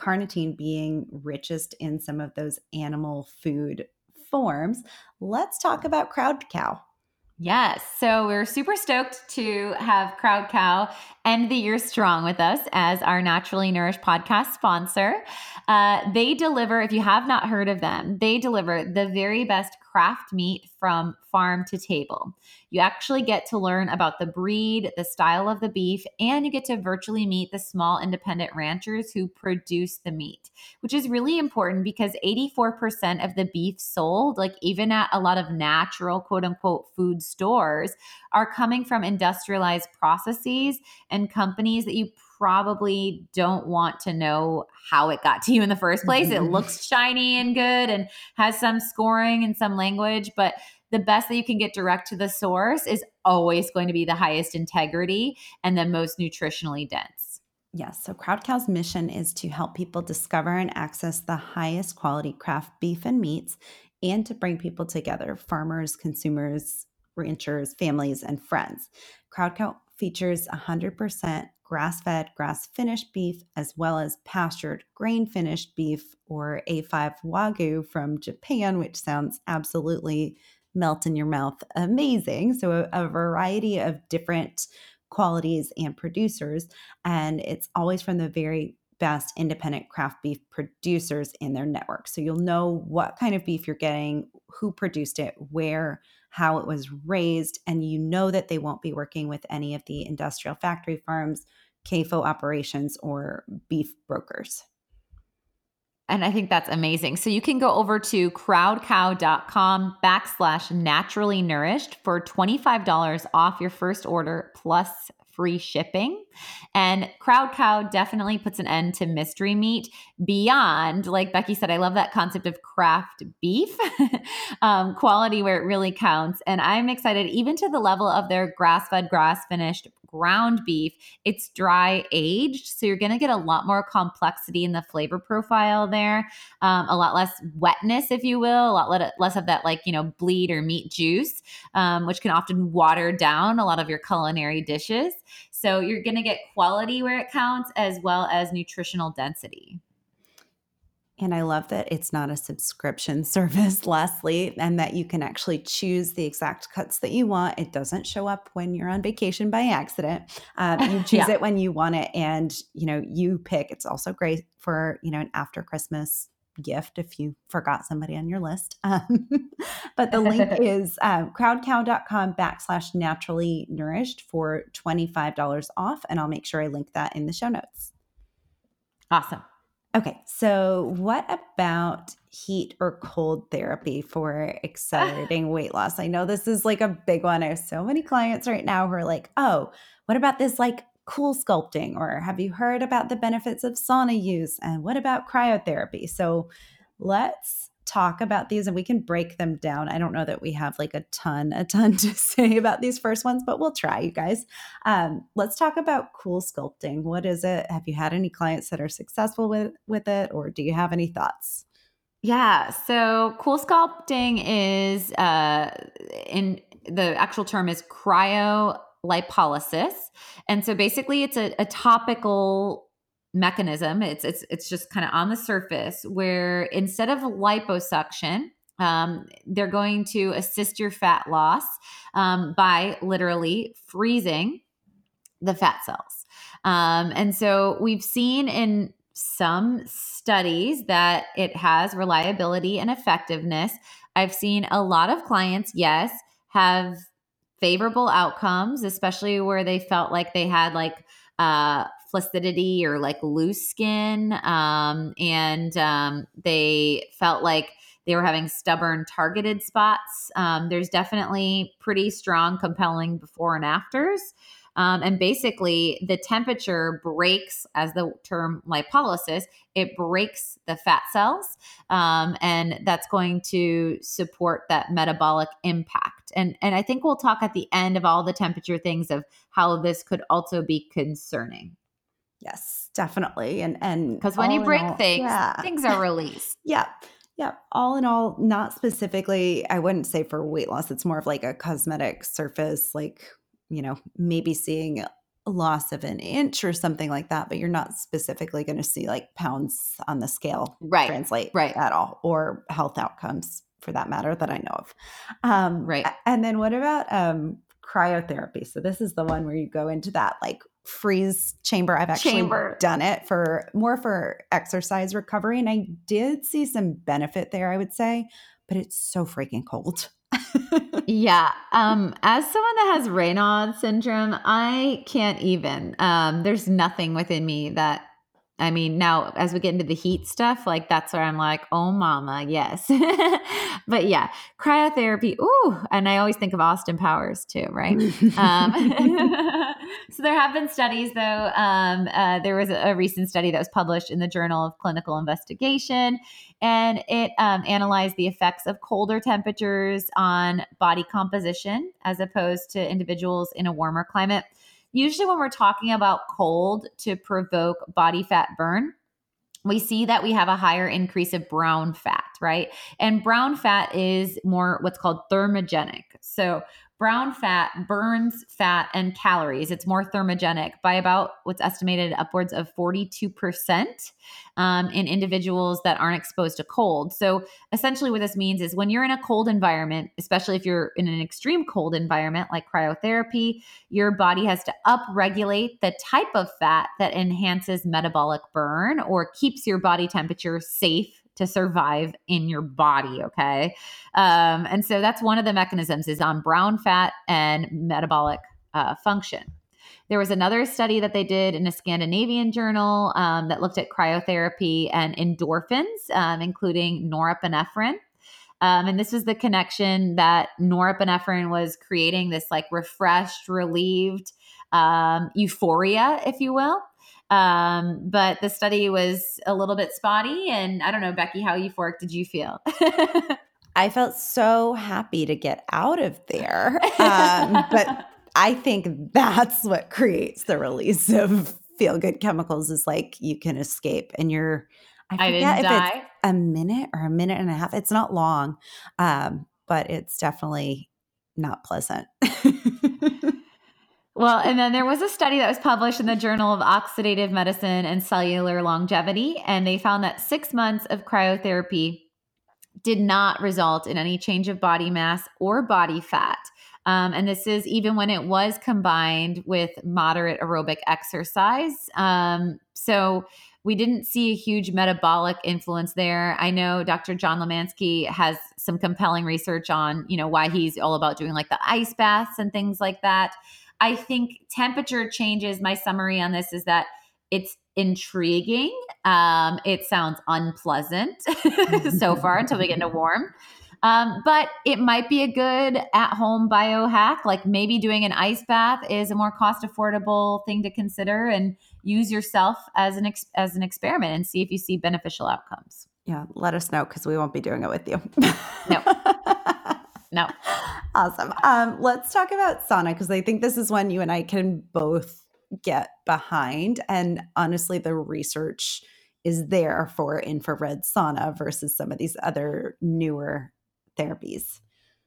carnitine being richest in some of those animal food forms, let's talk about Crowd Cow. Yes. So we're super stoked to have Crowd Cow end the year strong with us as our Naturally Nourished podcast sponsor. Uh, they deliver, if you have not heard of them, they deliver the very best craft meat from farm to table. You actually get to learn about the breed, the style of the beef, and you get to virtually meet the small independent ranchers who produce the meat, which is really important because 84% of the beef sold, like even at a lot of natural quote unquote food stores, are coming from industrialized processes and companies that you probably don't want to know how it got to you in the first place. Mm-hmm. It looks shiny and good and has some scoring and some language, but the best that you can get direct to the source is always going to be the highest integrity and the most nutritionally dense. Yes. So Crowd Cow's mission is to help people discover and access the highest quality craft beef and meats and to bring people together farmers, consumers, ranchers, families, and friends. Crowd Cow features 100% grass fed, grass finished beef, as well as pastured, grain finished beef or A5 Wagyu from Japan, which sounds absolutely melt in your mouth amazing. So, a, a variety of different qualities and producers. And it's always from the very best independent craft beef producers in their network. So you'll know what kind of beef you're getting, who produced it, where, how it was raised, and you know that they won't be working with any of the industrial factory farms, CAFO operations, or beef brokers. And I think that's amazing. So you can go over to crowdcow.com backslash naturally nourished for $25 off your first order plus free shipping. And Crowd Cow definitely puts an end to mystery meat beyond, like Becky said, I love that concept of craft beef, um, quality where it really counts. And I'm excited, even to the level of their grass fed, grass finished ground beef. It's dry aged. So you're going to get a lot more complexity in the flavor profile there, um, a lot less wetness, if you will, a lot less of that, like, you know, bleed or meat juice, um, which can often water down a lot of your culinary dishes. So you're going to get quality where it counts as well as nutritional density. And I love that it's not a subscription service, Leslie, and that you can actually choose the exact cuts that you want. It doesn't show up when you're on vacation by accident. Um, you choose yeah. it when you want it, and you know you pick. It's also great for you know an after Christmas gift if you forgot somebody on your list. Um, but the link is um, crowdcow.com backslash naturally nourished for $25 off. And I'll make sure I link that in the show notes. Awesome. Okay, so what about heat or cold therapy for accelerating weight loss? I know this is like a big one. I have so many clients right now who are like, oh, what about this like CoolSculpting? Or have you heard about the benefits of sauna use? And what about cryotherapy? So let's talk about these and we can break them down. I don't know that we have like a ton, a ton to say about these first ones, but we'll try, you guys. Um, let's talk about CoolSculpting. What is it? Have you had any clients that are successful with with it, or do you have any thoughts? Yeah. So CoolSculpting is uh, in the actual term is cryo lipolysis. And so basically it's a, a topical mechanism. It's it's it's just kind of on the surface where instead of liposuction, um, they're going to assist your fat loss um, by literally freezing the fat cells. Um, and so we've seen in some studies that it has reliability and effectiveness. I've seen a lot of clients, yes, have favorable outcomes, especially where they felt like they had like uh, flaccidity or like loose skin. Um, and um, they felt like they were having stubborn targeted spots. Um, there's definitely pretty strong, compelling before and afters. Um, and basically, the temperature breaks, as the term lipolysis, it breaks the fat cells. Um, and that's going to support that metabolic impact. And, and I think we'll talk at the end of all the temperature things of how this could also be concerning. Yes, definitely. And and because when you break all, things, yeah. things are released. yeah. Yeah, all in all, not specifically, I wouldn't say for weight loss. It's more of like a cosmetic surface, like, you know, maybe seeing a loss of an inch or something like that, but you're not specifically going to see like pounds on the scale right. translate right. at all or health outcomes for that matter that I know of. Um, right. And then what about um, cryotherapy? So this is the one where you go into that like freeze chamber. I've actually chamber. done it for more for exercise recovery, and I did see some benefit there. I would say, but it's so freaking cold. yeah. Um, as someone that has Raynaud syndrome, I can't even. Um, there's nothing within me that I mean, now as we get into the heat stuff, like that's where I'm like, oh, mama, yes. but yeah, cryotherapy. Ooh, and I always think of Austin Powers too, right? um, so there have been studies, though. Um, uh, there was a, a, recent study that was published in the Journal of Clinical Investigation, and it um, analyzed the effects of colder temperatures on body composition as opposed to individuals in a warmer climate usually when we're talking about cold to provoke body fat burn, we see that we have a higher increase of brown fat, right? And brown fat is more what's called thermogenic. So brown fat burns fat and calories. It's more thermogenic by about what's estimated upwards of 42% um, in individuals that aren't exposed to cold. So, essentially, what this means is when you're in a cold environment, especially if you're in an extreme cold environment like cryotherapy, your body has to upregulate the type of fat that enhances metabolic burn or keeps your body temperature safe to survive in your body okay um, and so that's one of the mechanisms is on brown fat and metabolic uh, function there was another study that they did in a Scandinavian journal um, that looked at cryotherapy and endorphins, um, including norepinephrine. Um, and this was the connection that norepinephrine was creating this like refreshed, relieved um, euphoria, if you will. Um, but the study was a little bit spotty. And I don't know, Becky, how euphoric did you feel? I felt so happy to get out of there. Um, but I think that's what creates the release of feel good chemicals is like you can escape and you're, I forget I if die. it's a minute or a minute and a half. It's not long, um, but it's definitely not pleasant. Well, and then there was a study that was published in the Journal of Oxidative Medicine and Cellular Longevity, and they found that six months of cryotherapy did not result in any change of body mass or body fat. Um, and this is even when it was combined with moderate aerobic exercise. Um, so we didn't see a huge metabolic influence there. I know Dr. John Lemansky has some compelling research on, you know, why he's all about doing like the ice baths and things like that. I think temperature changes. My summary on this is that it's intriguing. Um, it sounds unpleasant so far until we get into warm. Um, but it might be a good at home biohack. Like maybe doing an ice bath is a more cost affordable thing to consider and use yourself as an ex- as an experiment and see if you see beneficial outcomes. Yeah, let us know because we won't be doing it with you. no. No. Awesome. Um, let's talk about sauna because I think this is one you and I can both get behind. And honestly, the research is there for infrared sauna versus some of these other newer therapies.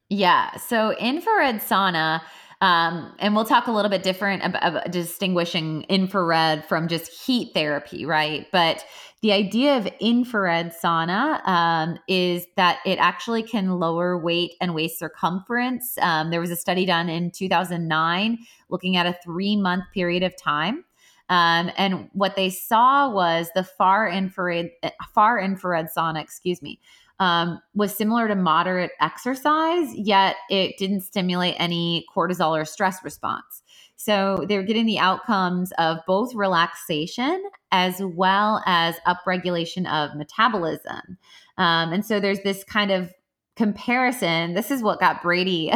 Yeah. So infrared sauna, um, and we'll talk a little bit different about, distinguishing infrared from just heat therapy, right? But the idea of infrared sauna um, is that it actually can lower weight and waist circumference. Um, there was a study done in 2009 looking at a three month period of time. Um, and what they saw was the far infrared, far infrared sauna, excuse me, um, was similar to moderate exercise, yet it didn't stimulate any cortisol or stress response. So they're getting the outcomes of both relaxation as well as upregulation of metabolism. Um, and so there's this kind of comparison. This is what got Brady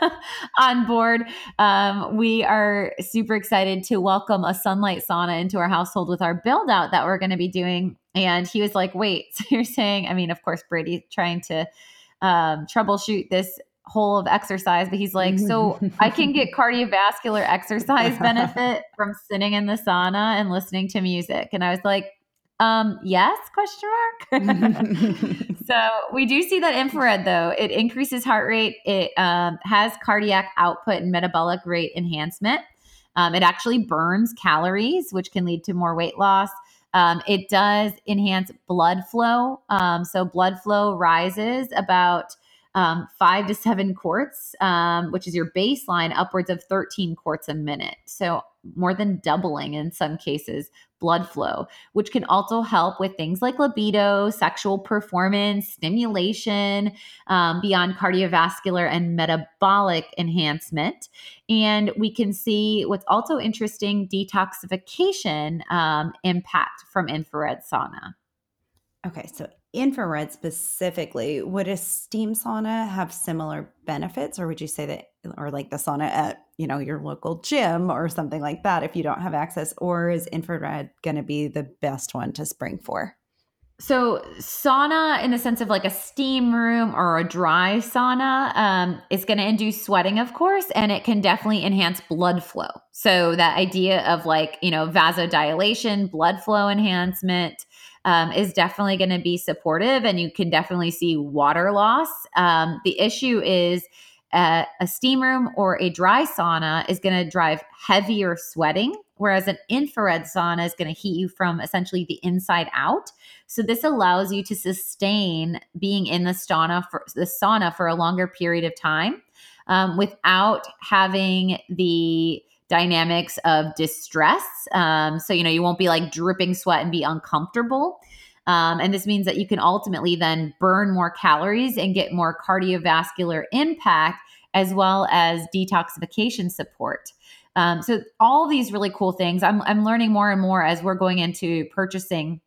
on board. Um, we are super excited to welcome a Sunlighten sauna into our household with our build out that we're going to be doing. And he was like, wait, so you're saying, I mean, of course, Brady trying to um, troubleshoot this whole of exercise, but he's like, so I can get cardiovascular exercise benefit from sitting in the sauna and listening to music. And I was like, um, yes, question mark. So we do see that infrared though. It increases heart rate. It um, has cardiac output and metabolic rate enhancement. Um, it actually burns calories, which can lead to more weight loss. Um, it does enhance blood flow. Um, so blood flow rises about um, five to seven quarts, um, which is your baseline, upwards of 13 quarts a minute. So more than doubling in some cases blood flow, which can also help with things like libido, sexual performance, stimulation, um, beyond cardiovascular and metabolic enhancement. And we can see what's also interesting detoxification um, impact from infrared sauna. Okay, so infrared specifically, would a steam sauna have similar benefits, or would you say that, or like the sauna at you know your local gym or something like that, if you don't have access, or is infrared going to be the best one to spring for? So, sauna, in the sense of like a steam room or a dry sauna, um, is going to induce sweating, of course, and it can definitely enhance blood flow. So, that idea of like, you know, vasodilation, blood flow enhancement, um, is definitely going to be supportive, and you can definitely see water loss. Um, the issue is uh, a steam room or a dry sauna is going to drive heavier sweating, whereas an infrared sauna is going to heat you from essentially the inside out. So this allows you to sustain being in the sauna for the sauna for a longer period of time um, without having the dynamics of distress. Um, so, you know, you won't be like dripping sweat and be uncomfortable. Um, and this means that you can ultimately then burn more calories and get more cardiovascular impact as well as detoxification support. Um, so, all these really cool things. I'm, I'm learning more and more as we're going into purchasing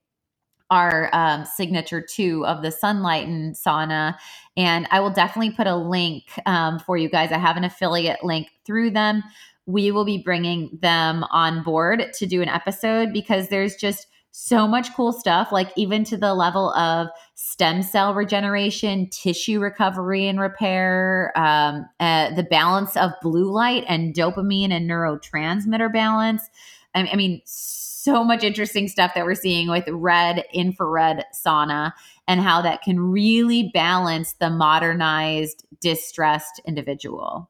our um, signature two of the Sunlighten sauna. And I will definitely put a link um, for you guys. I have an affiliate link through them we will be bringing them on board to do an episode because there's just so much cool stuff, like even to the level of stem cell regeneration, tissue recovery and repair, um, uh, the balance of blue light and dopamine and neurotransmitter balance. I, I mean, so much interesting stuff that we're seeing with red infrared sauna and how that can really balance the modernized, distressed individual.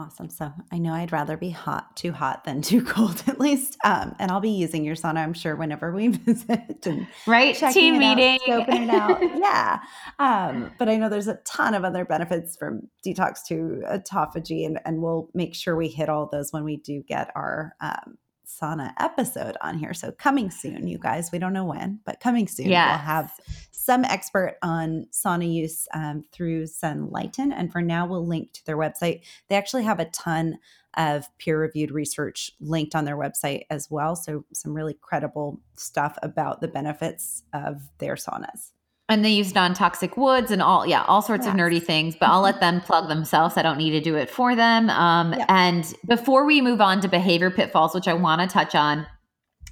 Awesome. So I know I'd rather be hot, too hot than too cold, at least. Um, and I'll be using your sauna, I'm sure, whenever we visit and right team meeting, out, scoping it out. yeah. Um, but I know there's a ton of other benefits from detox to autophagy, and and we'll make sure we hit all those when we do get our um, sauna episode on here. So coming soon, you guys. We don't know when, but coming soon. Yes. We'll have some expert on sauna use um, through Sunlighten. And for now, we'll link to their website. They actually have a ton of peer reviewed research linked on their website as well. So some really credible stuff about the benefits of their saunas and they use non-toxic woods and all yeah all sorts yes. of nerdy things but i'll let mm-hmm. them plug themselves i don't need to do it for them um, yeah. and before we move on to behavior pitfalls which i want to touch on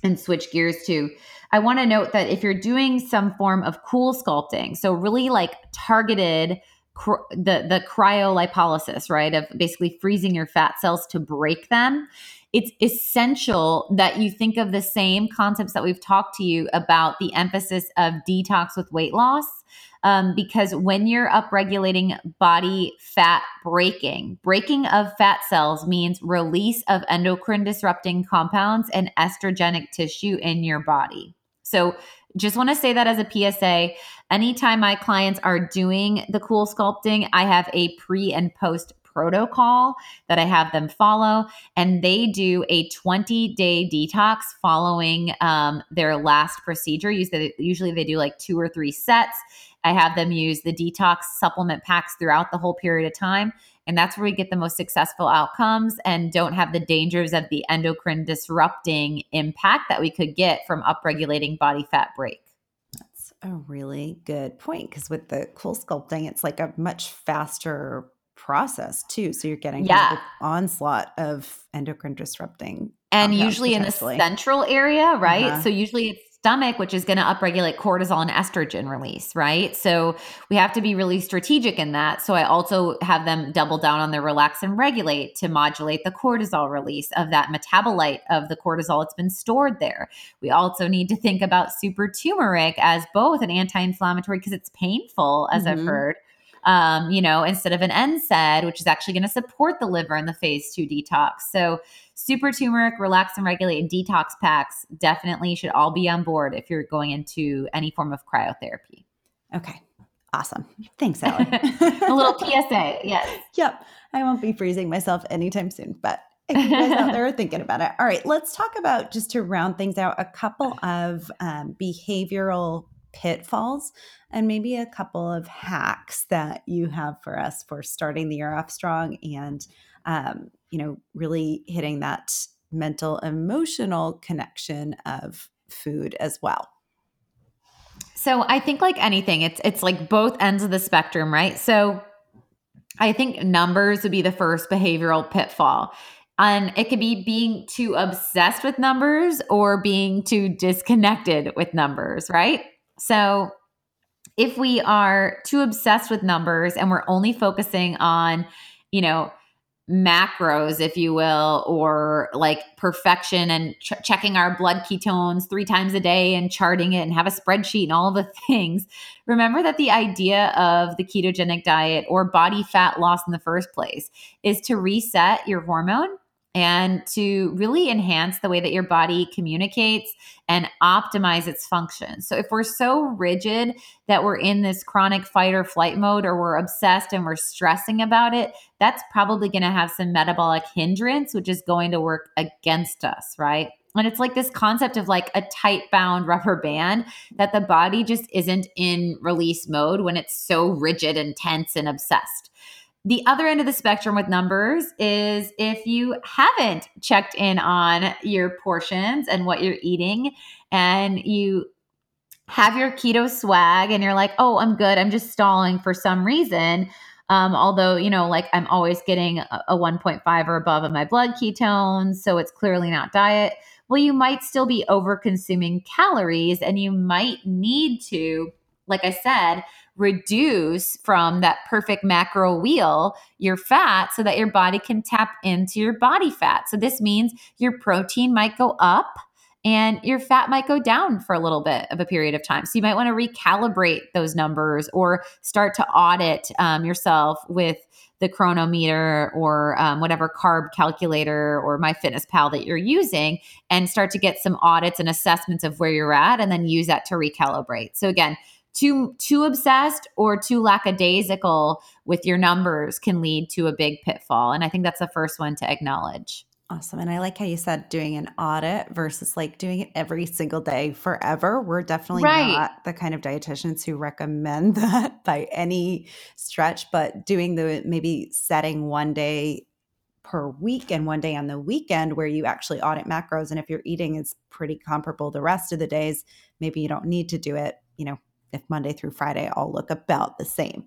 and switch gears to i want to note that if you're doing some form of cool sculpting so really like targeted cr- the the cryolipolysis right of basically freezing your fat cells to break them it's essential that you think of the same concepts that we've talked to you about the emphasis of detox with weight loss. Um, because when you're upregulating body fat breaking, breaking of fat cells means release of endocrine disrupting compounds and estrogenic tissue in your body. So, just want to say that as a PSA. Anytime my clients are doing the cool sculpting, I have a pre and post protocol that I have them follow. And they do a 20 day detox following um, their last procedure. Usually they do like two or three sets. I have them use the detox supplement packs throughout the whole period of time. And that's where we get the most successful outcomes and don't have the dangers of the endocrine disrupting impact that we could get from upregulating body fat break. That's a really good point because with the cool sculpting, it's like a much faster process too. So you're getting yeah. Kind of onslaught of endocrine disrupting. And usually in the central area, right? Uh-huh. So usually it's stomach, which is going to upregulate cortisol and estrogen release, right? So we have to be really strategic in that. So I also have them double down on their relax and regulate to modulate the cortisol release of that metabolite of the cortisol that's been stored there. We also need to think about super turmeric as both an anti inflammatory because it's painful, as mm-hmm. I've heard. Um, you know, instead of an NSAID, which is actually going to support the liver in the phase two detox. So super turmeric, relax and regulate, and detox packs definitely should all be on board if you're going into any form of cryotherapy. Okay. Awesome. Thanks, Ali. a little PSA. Yes. Yep. I won't be freezing myself anytime soon, but if you guys out there are thinking about it. All right. Let's talk about, just to round things out, a couple of um, behavioral pitfalls and maybe a couple of hacks that you have for us for starting the year off strong and um, you know, really hitting that mental emotional connection of food as well. So I think like anything, it's it's like both ends of the spectrum, right? So I think numbers would be the first behavioral pitfall. And it could be being too obsessed with numbers or being too disconnected with numbers, right? So if we are too obsessed with numbers and we're only focusing on, you know, macros, if you will, or like perfection and ch- checking our blood ketones three times a day and charting it and have a spreadsheet and all the things. Remember that the idea of the ketogenic diet or body fat loss in the first place is to reset your hormone and to really enhance the way that your body communicates and optimize its function. So, if we're so rigid that we're in this chronic fight or flight mode, or we're obsessed and we're stressing about it, that's probably going to have some metabolic hindrance, which is going to work against us, right? And it's like this concept of like a tight bound rubber band that the body just isn't in release mode when it's so rigid and tense and obsessed. The other end of the spectrum with numbers is if you haven't checked in on your portions and what you're eating, and you have your keto swag and you're like, oh, I'm good. I'm just stalling for some reason. Um, although, you know, like I'm always getting a, a 1.5 or above of my blood ketones. So it's clearly not diet. Well, you might still be over consuming calories and you might need to, like I said, reduce from that perfect macro wheel your fat so that your body can tap into your body fat. So this means your protein might go up and your fat might go down for a little bit of a period of time. So you might want to recalibrate those numbers or start to audit um, yourself with the Cronometer or um, whatever carb calculator or MyFitnessPal that you're using and start to get some audits and assessments of where you're at and then use that to recalibrate. So again, too too obsessed or too lackadaisical with your numbers can lead to a big pitfall. And i think that's the first one to acknowledge. Awesome. And i like how you said doing an audit versus like doing it every single day forever. We're definitely right. not the kind of dietitians who recommend that by any stretch but doing the maybe setting one day per week and one day on the weekend where you actually audit macros. And if your eating is pretty comparable the rest of the days maybe you don't need to do it you know if Monday through Friday all look about the same.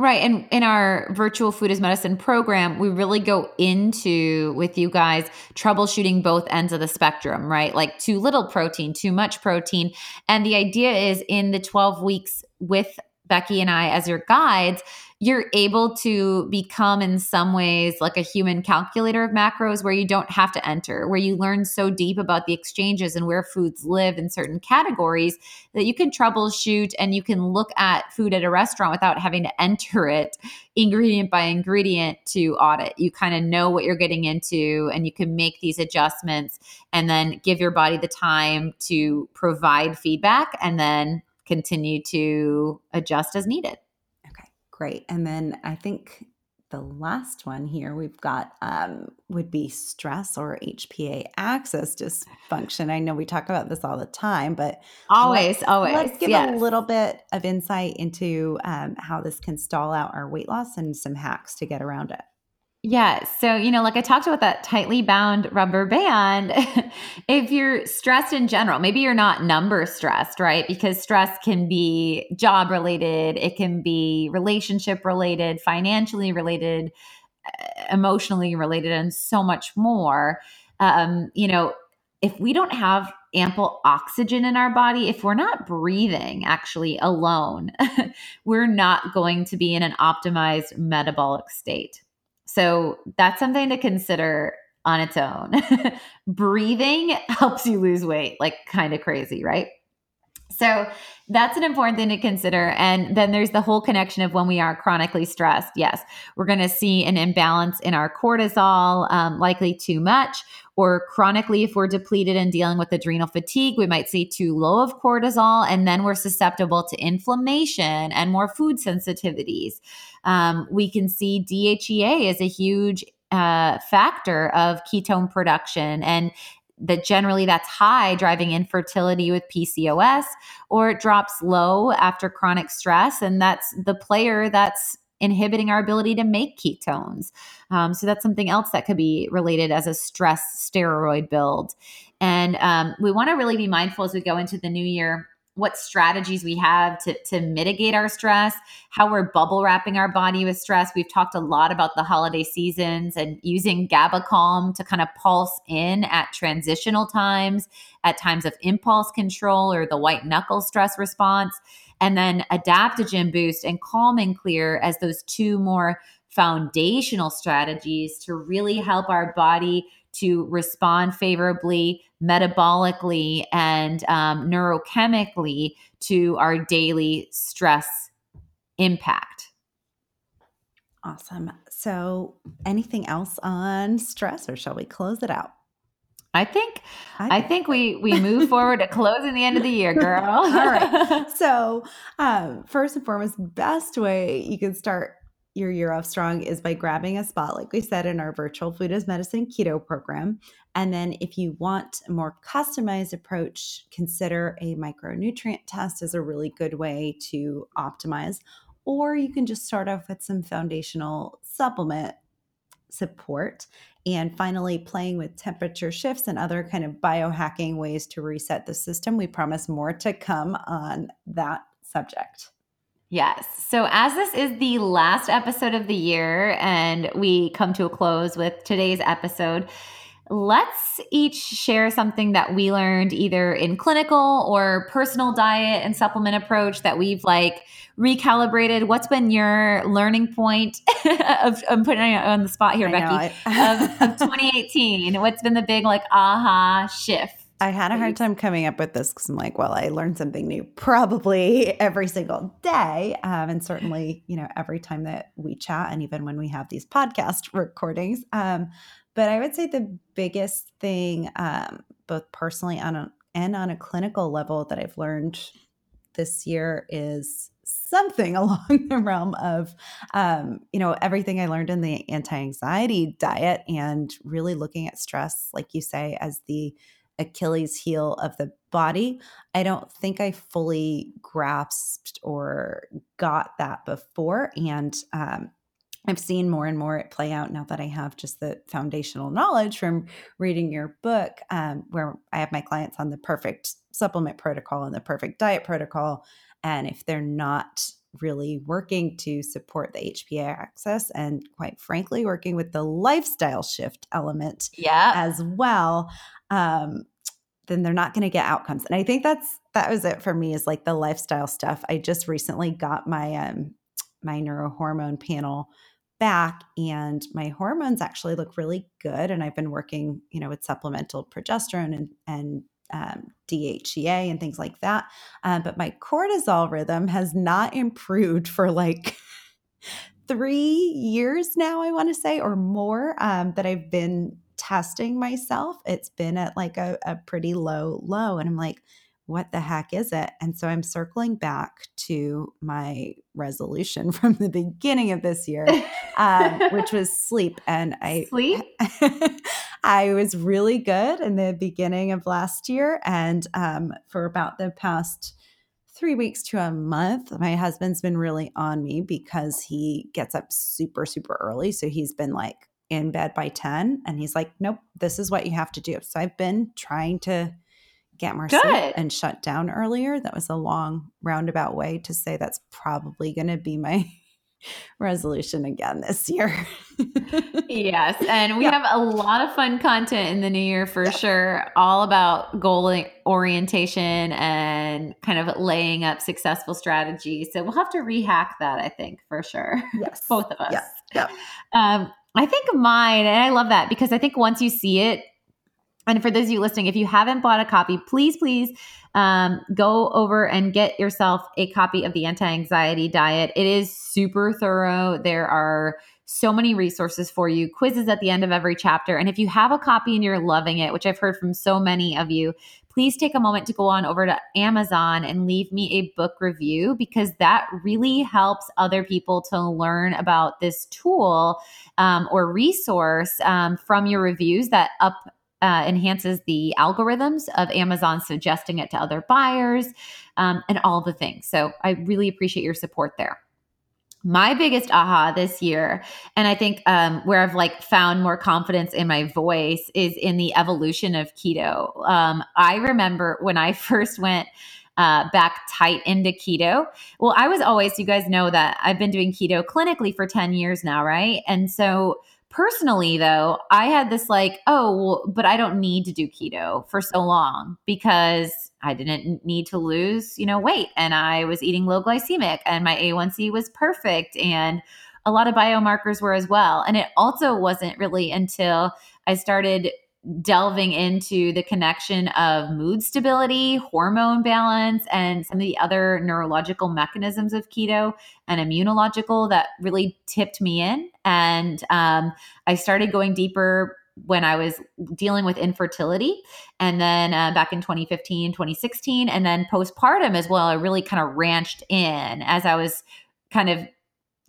Right. And in our virtual food as medicine program, we really go into with you guys troubleshooting both ends of the spectrum, right? Like too little protein, too much protein. And the idea is in the 12 weeks with Becky and I as your guides, you're able to become in some ways like a human calculator of macros where you don't have to enter, where you learn so deep about the exchanges and where foods live in certain categories that you can troubleshoot and you can look at food at a restaurant without having to enter it ingredient by ingredient to audit. You kind of know what you're getting into and you can make these adjustments and then give your body the time to provide feedback and then continue to adjust as needed Okay, great. And then I think the last one here we've got um, would be stress or HPA axis dysfunction. I know we talk about this all the time, but always, let's, always. Let's give yes. a little bit of insight into um, how this can stall out our weight loss and some hacks to get around it. Yeah. So, you know, like I talked about that tightly bound rubber band, if you're stressed in general, maybe you're not number stressed, right? Because stress can be job related, it can be relationship related, financially related, emotionally related, and so much more. Um, you know, if we don't have ample oxygen in our body, if we're not breathing actually alone, we're not going to be in an optimized metabolic state. So that's something to consider on its own. breathing helps you lose weight, like kind of crazy, right? So that's an important thing to consider. And then there's the whole connection of when we are chronically stressed. Yes, we're going to see an imbalance in our cortisol, um, likely too much, or chronically, if we're depleted and dealing with adrenal fatigue, we might see too low of cortisol, and then we're susceptible to inflammation and more food sensitivities. Um, we can see DHEA is a huge uh, factor of ketone production and that generally that's high driving infertility with PCOS or it drops low after chronic stress and that's the player that's inhibiting our ability to make ketones. Um, so that's something else that could be related as a stress steroid build. And um, we want to really be mindful as we go into the new year what strategies we have to, to mitigate our stress, how we're bubble wrapping our body with stress. We've talked a lot about the holiday seasons and using GABA Calm to kind of pulse in at transitional times, at times of impulse control or the white knuckle stress response, and then adaptogen boost and calm and clear as those two more foundational strategies to really help our body to respond favorably metabolically and um, neurochemically to our daily stress impact. Awesome. So, anything else on stress, or shall we close it out? I think I, I think we we move forward to closing the end of the year, girl. All right. So, um, first and foremost, best way you can start your year off strong is by grabbing a spot, like we said, in our virtual food as medicine keto program. And then, if you want a more customized approach, consider a micronutrient test as a really good way to optimize. Or you can just start off with some foundational supplement support. And finally, playing with temperature shifts and other kind of biohacking ways to reset the system. We promise more to come on that subject. Yes. So, as this is the last episode of the year and we come to a close with today's episode, let's each share something that we learned either in clinical or personal diet and supplement approach that we've like recalibrated. What's been your learning point of, I'm putting you on the spot here, I Becky, of, of 2018? What's been the big like aha shift? I had a hard time coming up with this because I'm like, well, I learned something new probably every single day. Um, and certainly, you know, every time that we chat and even when we have these podcast recordings. Um, but I would say the biggest thing, um, both personally on a, and on a clinical level, that I've learned this year is something along the realm of, um, you know, everything I learned in the anti anxiety diet and really looking at stress, like you say, as the Achilles heel of the body. I don't think I fully grasped or got that before. And um, I've seen more and more it play out now that I have just the foundational knowledge from reading your book, um, where I have my clients on the perfect supplement protocol and the perfect diet protocol. And if they're not really working to support the HPA axis and quite frankly working with the lifestyle shift element yeah. as well um, then they're not going to get outcomes. And I think that's that was it for me is like the lifestyle stuff. I just recently got my um my neurohormone panel back and my hormones actually look really good and I've been working, you know, with supplemental progesterone and and um, DHEA and things like that. Uh, but my cortisol rhythm has not improved for like three years now, I want to say, or more um, that I've been testing myself, it's been at like a, a pretty low low. And I'm like, what the heck is it? And so I'm circling back to my resolution from the beginning of this year, um, which was sleep. And I sleep. I was really good in the beginning of last year, and um, for about the past three weeks to a month, my husband's been really on me because he gets up super super early. So he's been like in bed by 10 and he's like nope this is what you have to do so i've been trying to get more Good. sleep and shut down earlier that was a long roundabout way to say that's probably going to be my resolution again this year. yes. And we yeah. have a lot of fun content in the new year for yeah. sure, all about goal orientation and kind of laying up successful strategies. So we'll have to rehack that, I think, for sure. Yes. Both of us. Yeah. yeah. Um, I think mine, and I love that because I think once you see it, and for those of you listening, if you haven't bought a copy, please, please um, go over and get yourself a copy of the anti anxiety diet. It is super thorough. There are so many resources for you, quizzes at the end of every chapter. And if you have a copy and you're loving it, which I've heard from so many of you, please take a moment to go on over to Amazon and leave me a book review because that really helps other people to learn about this tool um, or resource um, from your reviews that up uh, enhances the algorithms of Amazon suggesting it to other buyers um, and all the things. So I really appreciate your support there. My biggest aha this year, and I think um, where I've like found more confidence in my voice is in the evolution of keto. Um, I remember when I first went uh, back tight into keto. Well, I was always, you guys know that I've been doing keto clinically for 10 years now, right? And so Personally, though, I had this like, oh, well, but I don't need to do keto for so long because I didn't need to lose, you know, weight and I was eating low glycemic and my A1C was perfect and a lot of biomarkers were as well. And it also wasn't really until I started delving into the connection of mood stability, hormone balance, and some of the other neurological mechanisms of keto and immunological that really tipped me in. And um, I started going deeper when I was dealing with infertility. And then uh, back in 2015, 2016, and then postpartum as well, I really kind of ranched in as I was kind of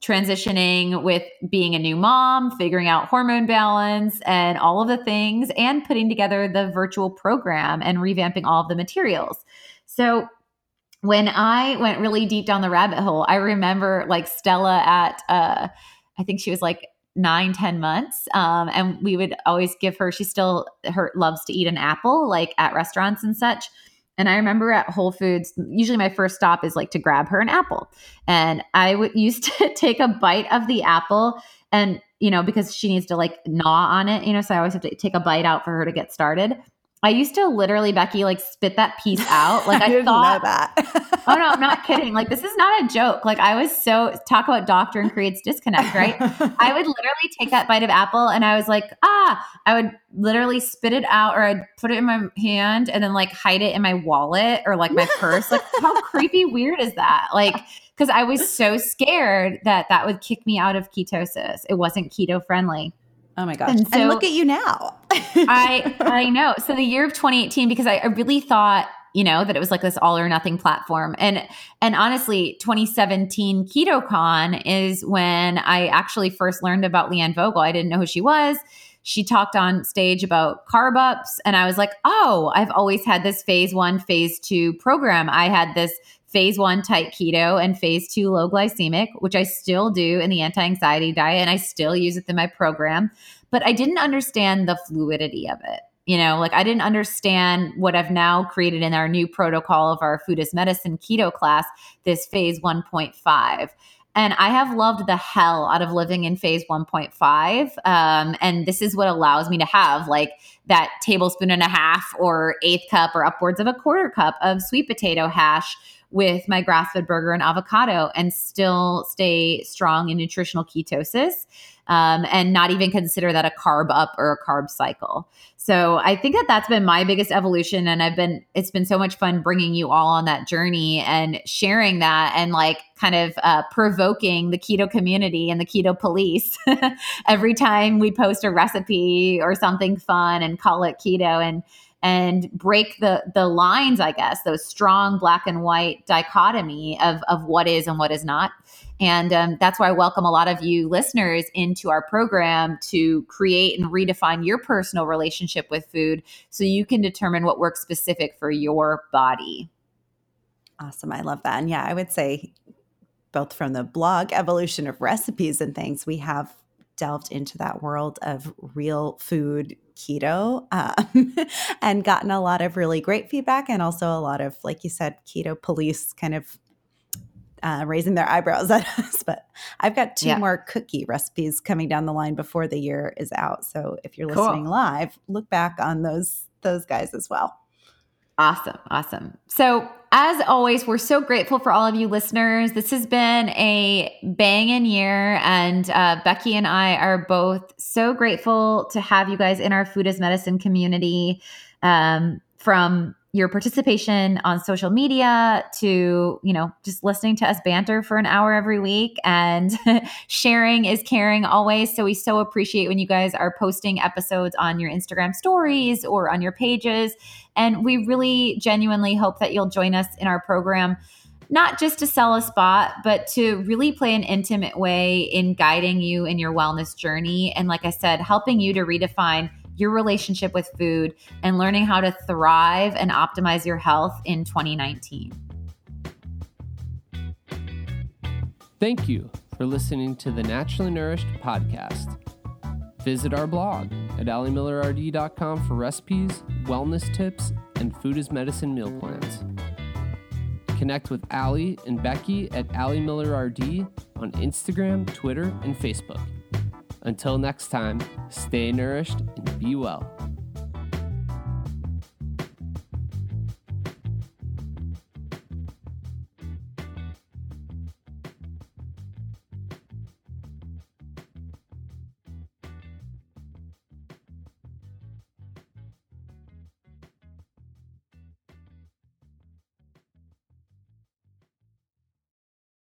transitioning with being a new mom, figuring out hormone balance and all of the things, and putting together the virtual program and revamping all of the materials. So, when I went really deep down the rabbit hole, I remember like Stella at, uh, I think she was like nine, 10 months. Um, and we would always give her, she still her loves to eat an apple, like at restaurants and such. And I remember at Whole Foods, usually my first stop is like to grab her an apple. And I would used to take a bite of the apple and, you know, because she needs to like gnaw on it, you know, so I always have to take a bite out for her to get started. I used to literally, Becky, like spit that piece out. Like I, I thought that. oh no, I'm not kidding. Like this is not a joke. Like I was so talk about doctrine creates disconnect, right? I would literally take that bite of apple and I was like, ah, I would literally spit it out or I'd put it in my hand and then like hide it in my wallet or like my purse. Like how creepy weird is that? Like because I was so scared that that would kick me out of ketosis. It wasn't keto friendly. Oh my gosh. And, so and look at you now. I I know. So the year of 2018, because I, I really thought you know that it was like this all or nothing platform and and honestly 2017 ketocon is when i actually first learned about leanne vogel i didn't know who she was she talked on stage about carb ups and i was like oh i've always had this phase one phase two program i had this phase one tight keto and phase two low glycemic, which I still do in the anti anxiety diet and I still use it in my program. But I didn't understand the fluidity of it. You know, like I didn't understand what I've now created in our new protocol of our food as medicine keto class, this phase 1.5. And I have loved the hell out of living in phase 1.5. Um, and this is what allows me to have like that tablespoon and a half or eighth cup or upwards of a quarter cup of sweet potato hash with my grass fed burger and avocado and still stay strong in nutritional ketosis um, and not even consider that a carb up or a carb cycle. So I think that that's been my biggest evolution. And I've been, it's been so much fun bringing you all on that journey and sharing that and like kind of uh, provoking the keto community and the keto police every time we post a recipe or something fun and call it keto. And, and break the the lines i guess those strong black and white dichotomy of of what is and what is not and um, that's why i welcome a lot of you listeners into our program to create and redefine your personal relationship with food so you can determine what works specific for your body. Awesome. I love that. And yeah i would say both from the blog evolution of recipes and things we have delved into that world of real food keto um, and gotten a lot of really great feedback and also a lot of, like you said, keto police kind of uh, raising their eyebrows at us. But I've got two Yeah. more cookie recipes coming down the line before the year is out. So if you're Cool. listening live, look back on those those guys as well. Awesome. Awesome. So, as always, we're so grateful for all of you listeners. This has been a banging year, and uh, Becky and I are both so grateful to have you guys in our Food as Medicine community. Um, from your participation on social media to you know just listening to us banter for an hour every week and sharing is caring always so we so appreciate when you guys are posting episodes on your instagram stories or on your pages and we really genuinely hope that you'll join us in our program, not just to sell a spot, but to really play an intimate way in guiding you in your wellness journey. And like I said, helping you to redefine your relationship with food and learning how to thrive and optimize your health in 2019. Thank you for listening to the Naturally Nourished podcast. Visit our blog at alimillerrd.com for recipes, wellness tips, and food as medicine meal plans. Connect with Ali and Becky at Ali Miller RD on Instagram, Twitter, and Facebook. Until next time, stay nourished and be well.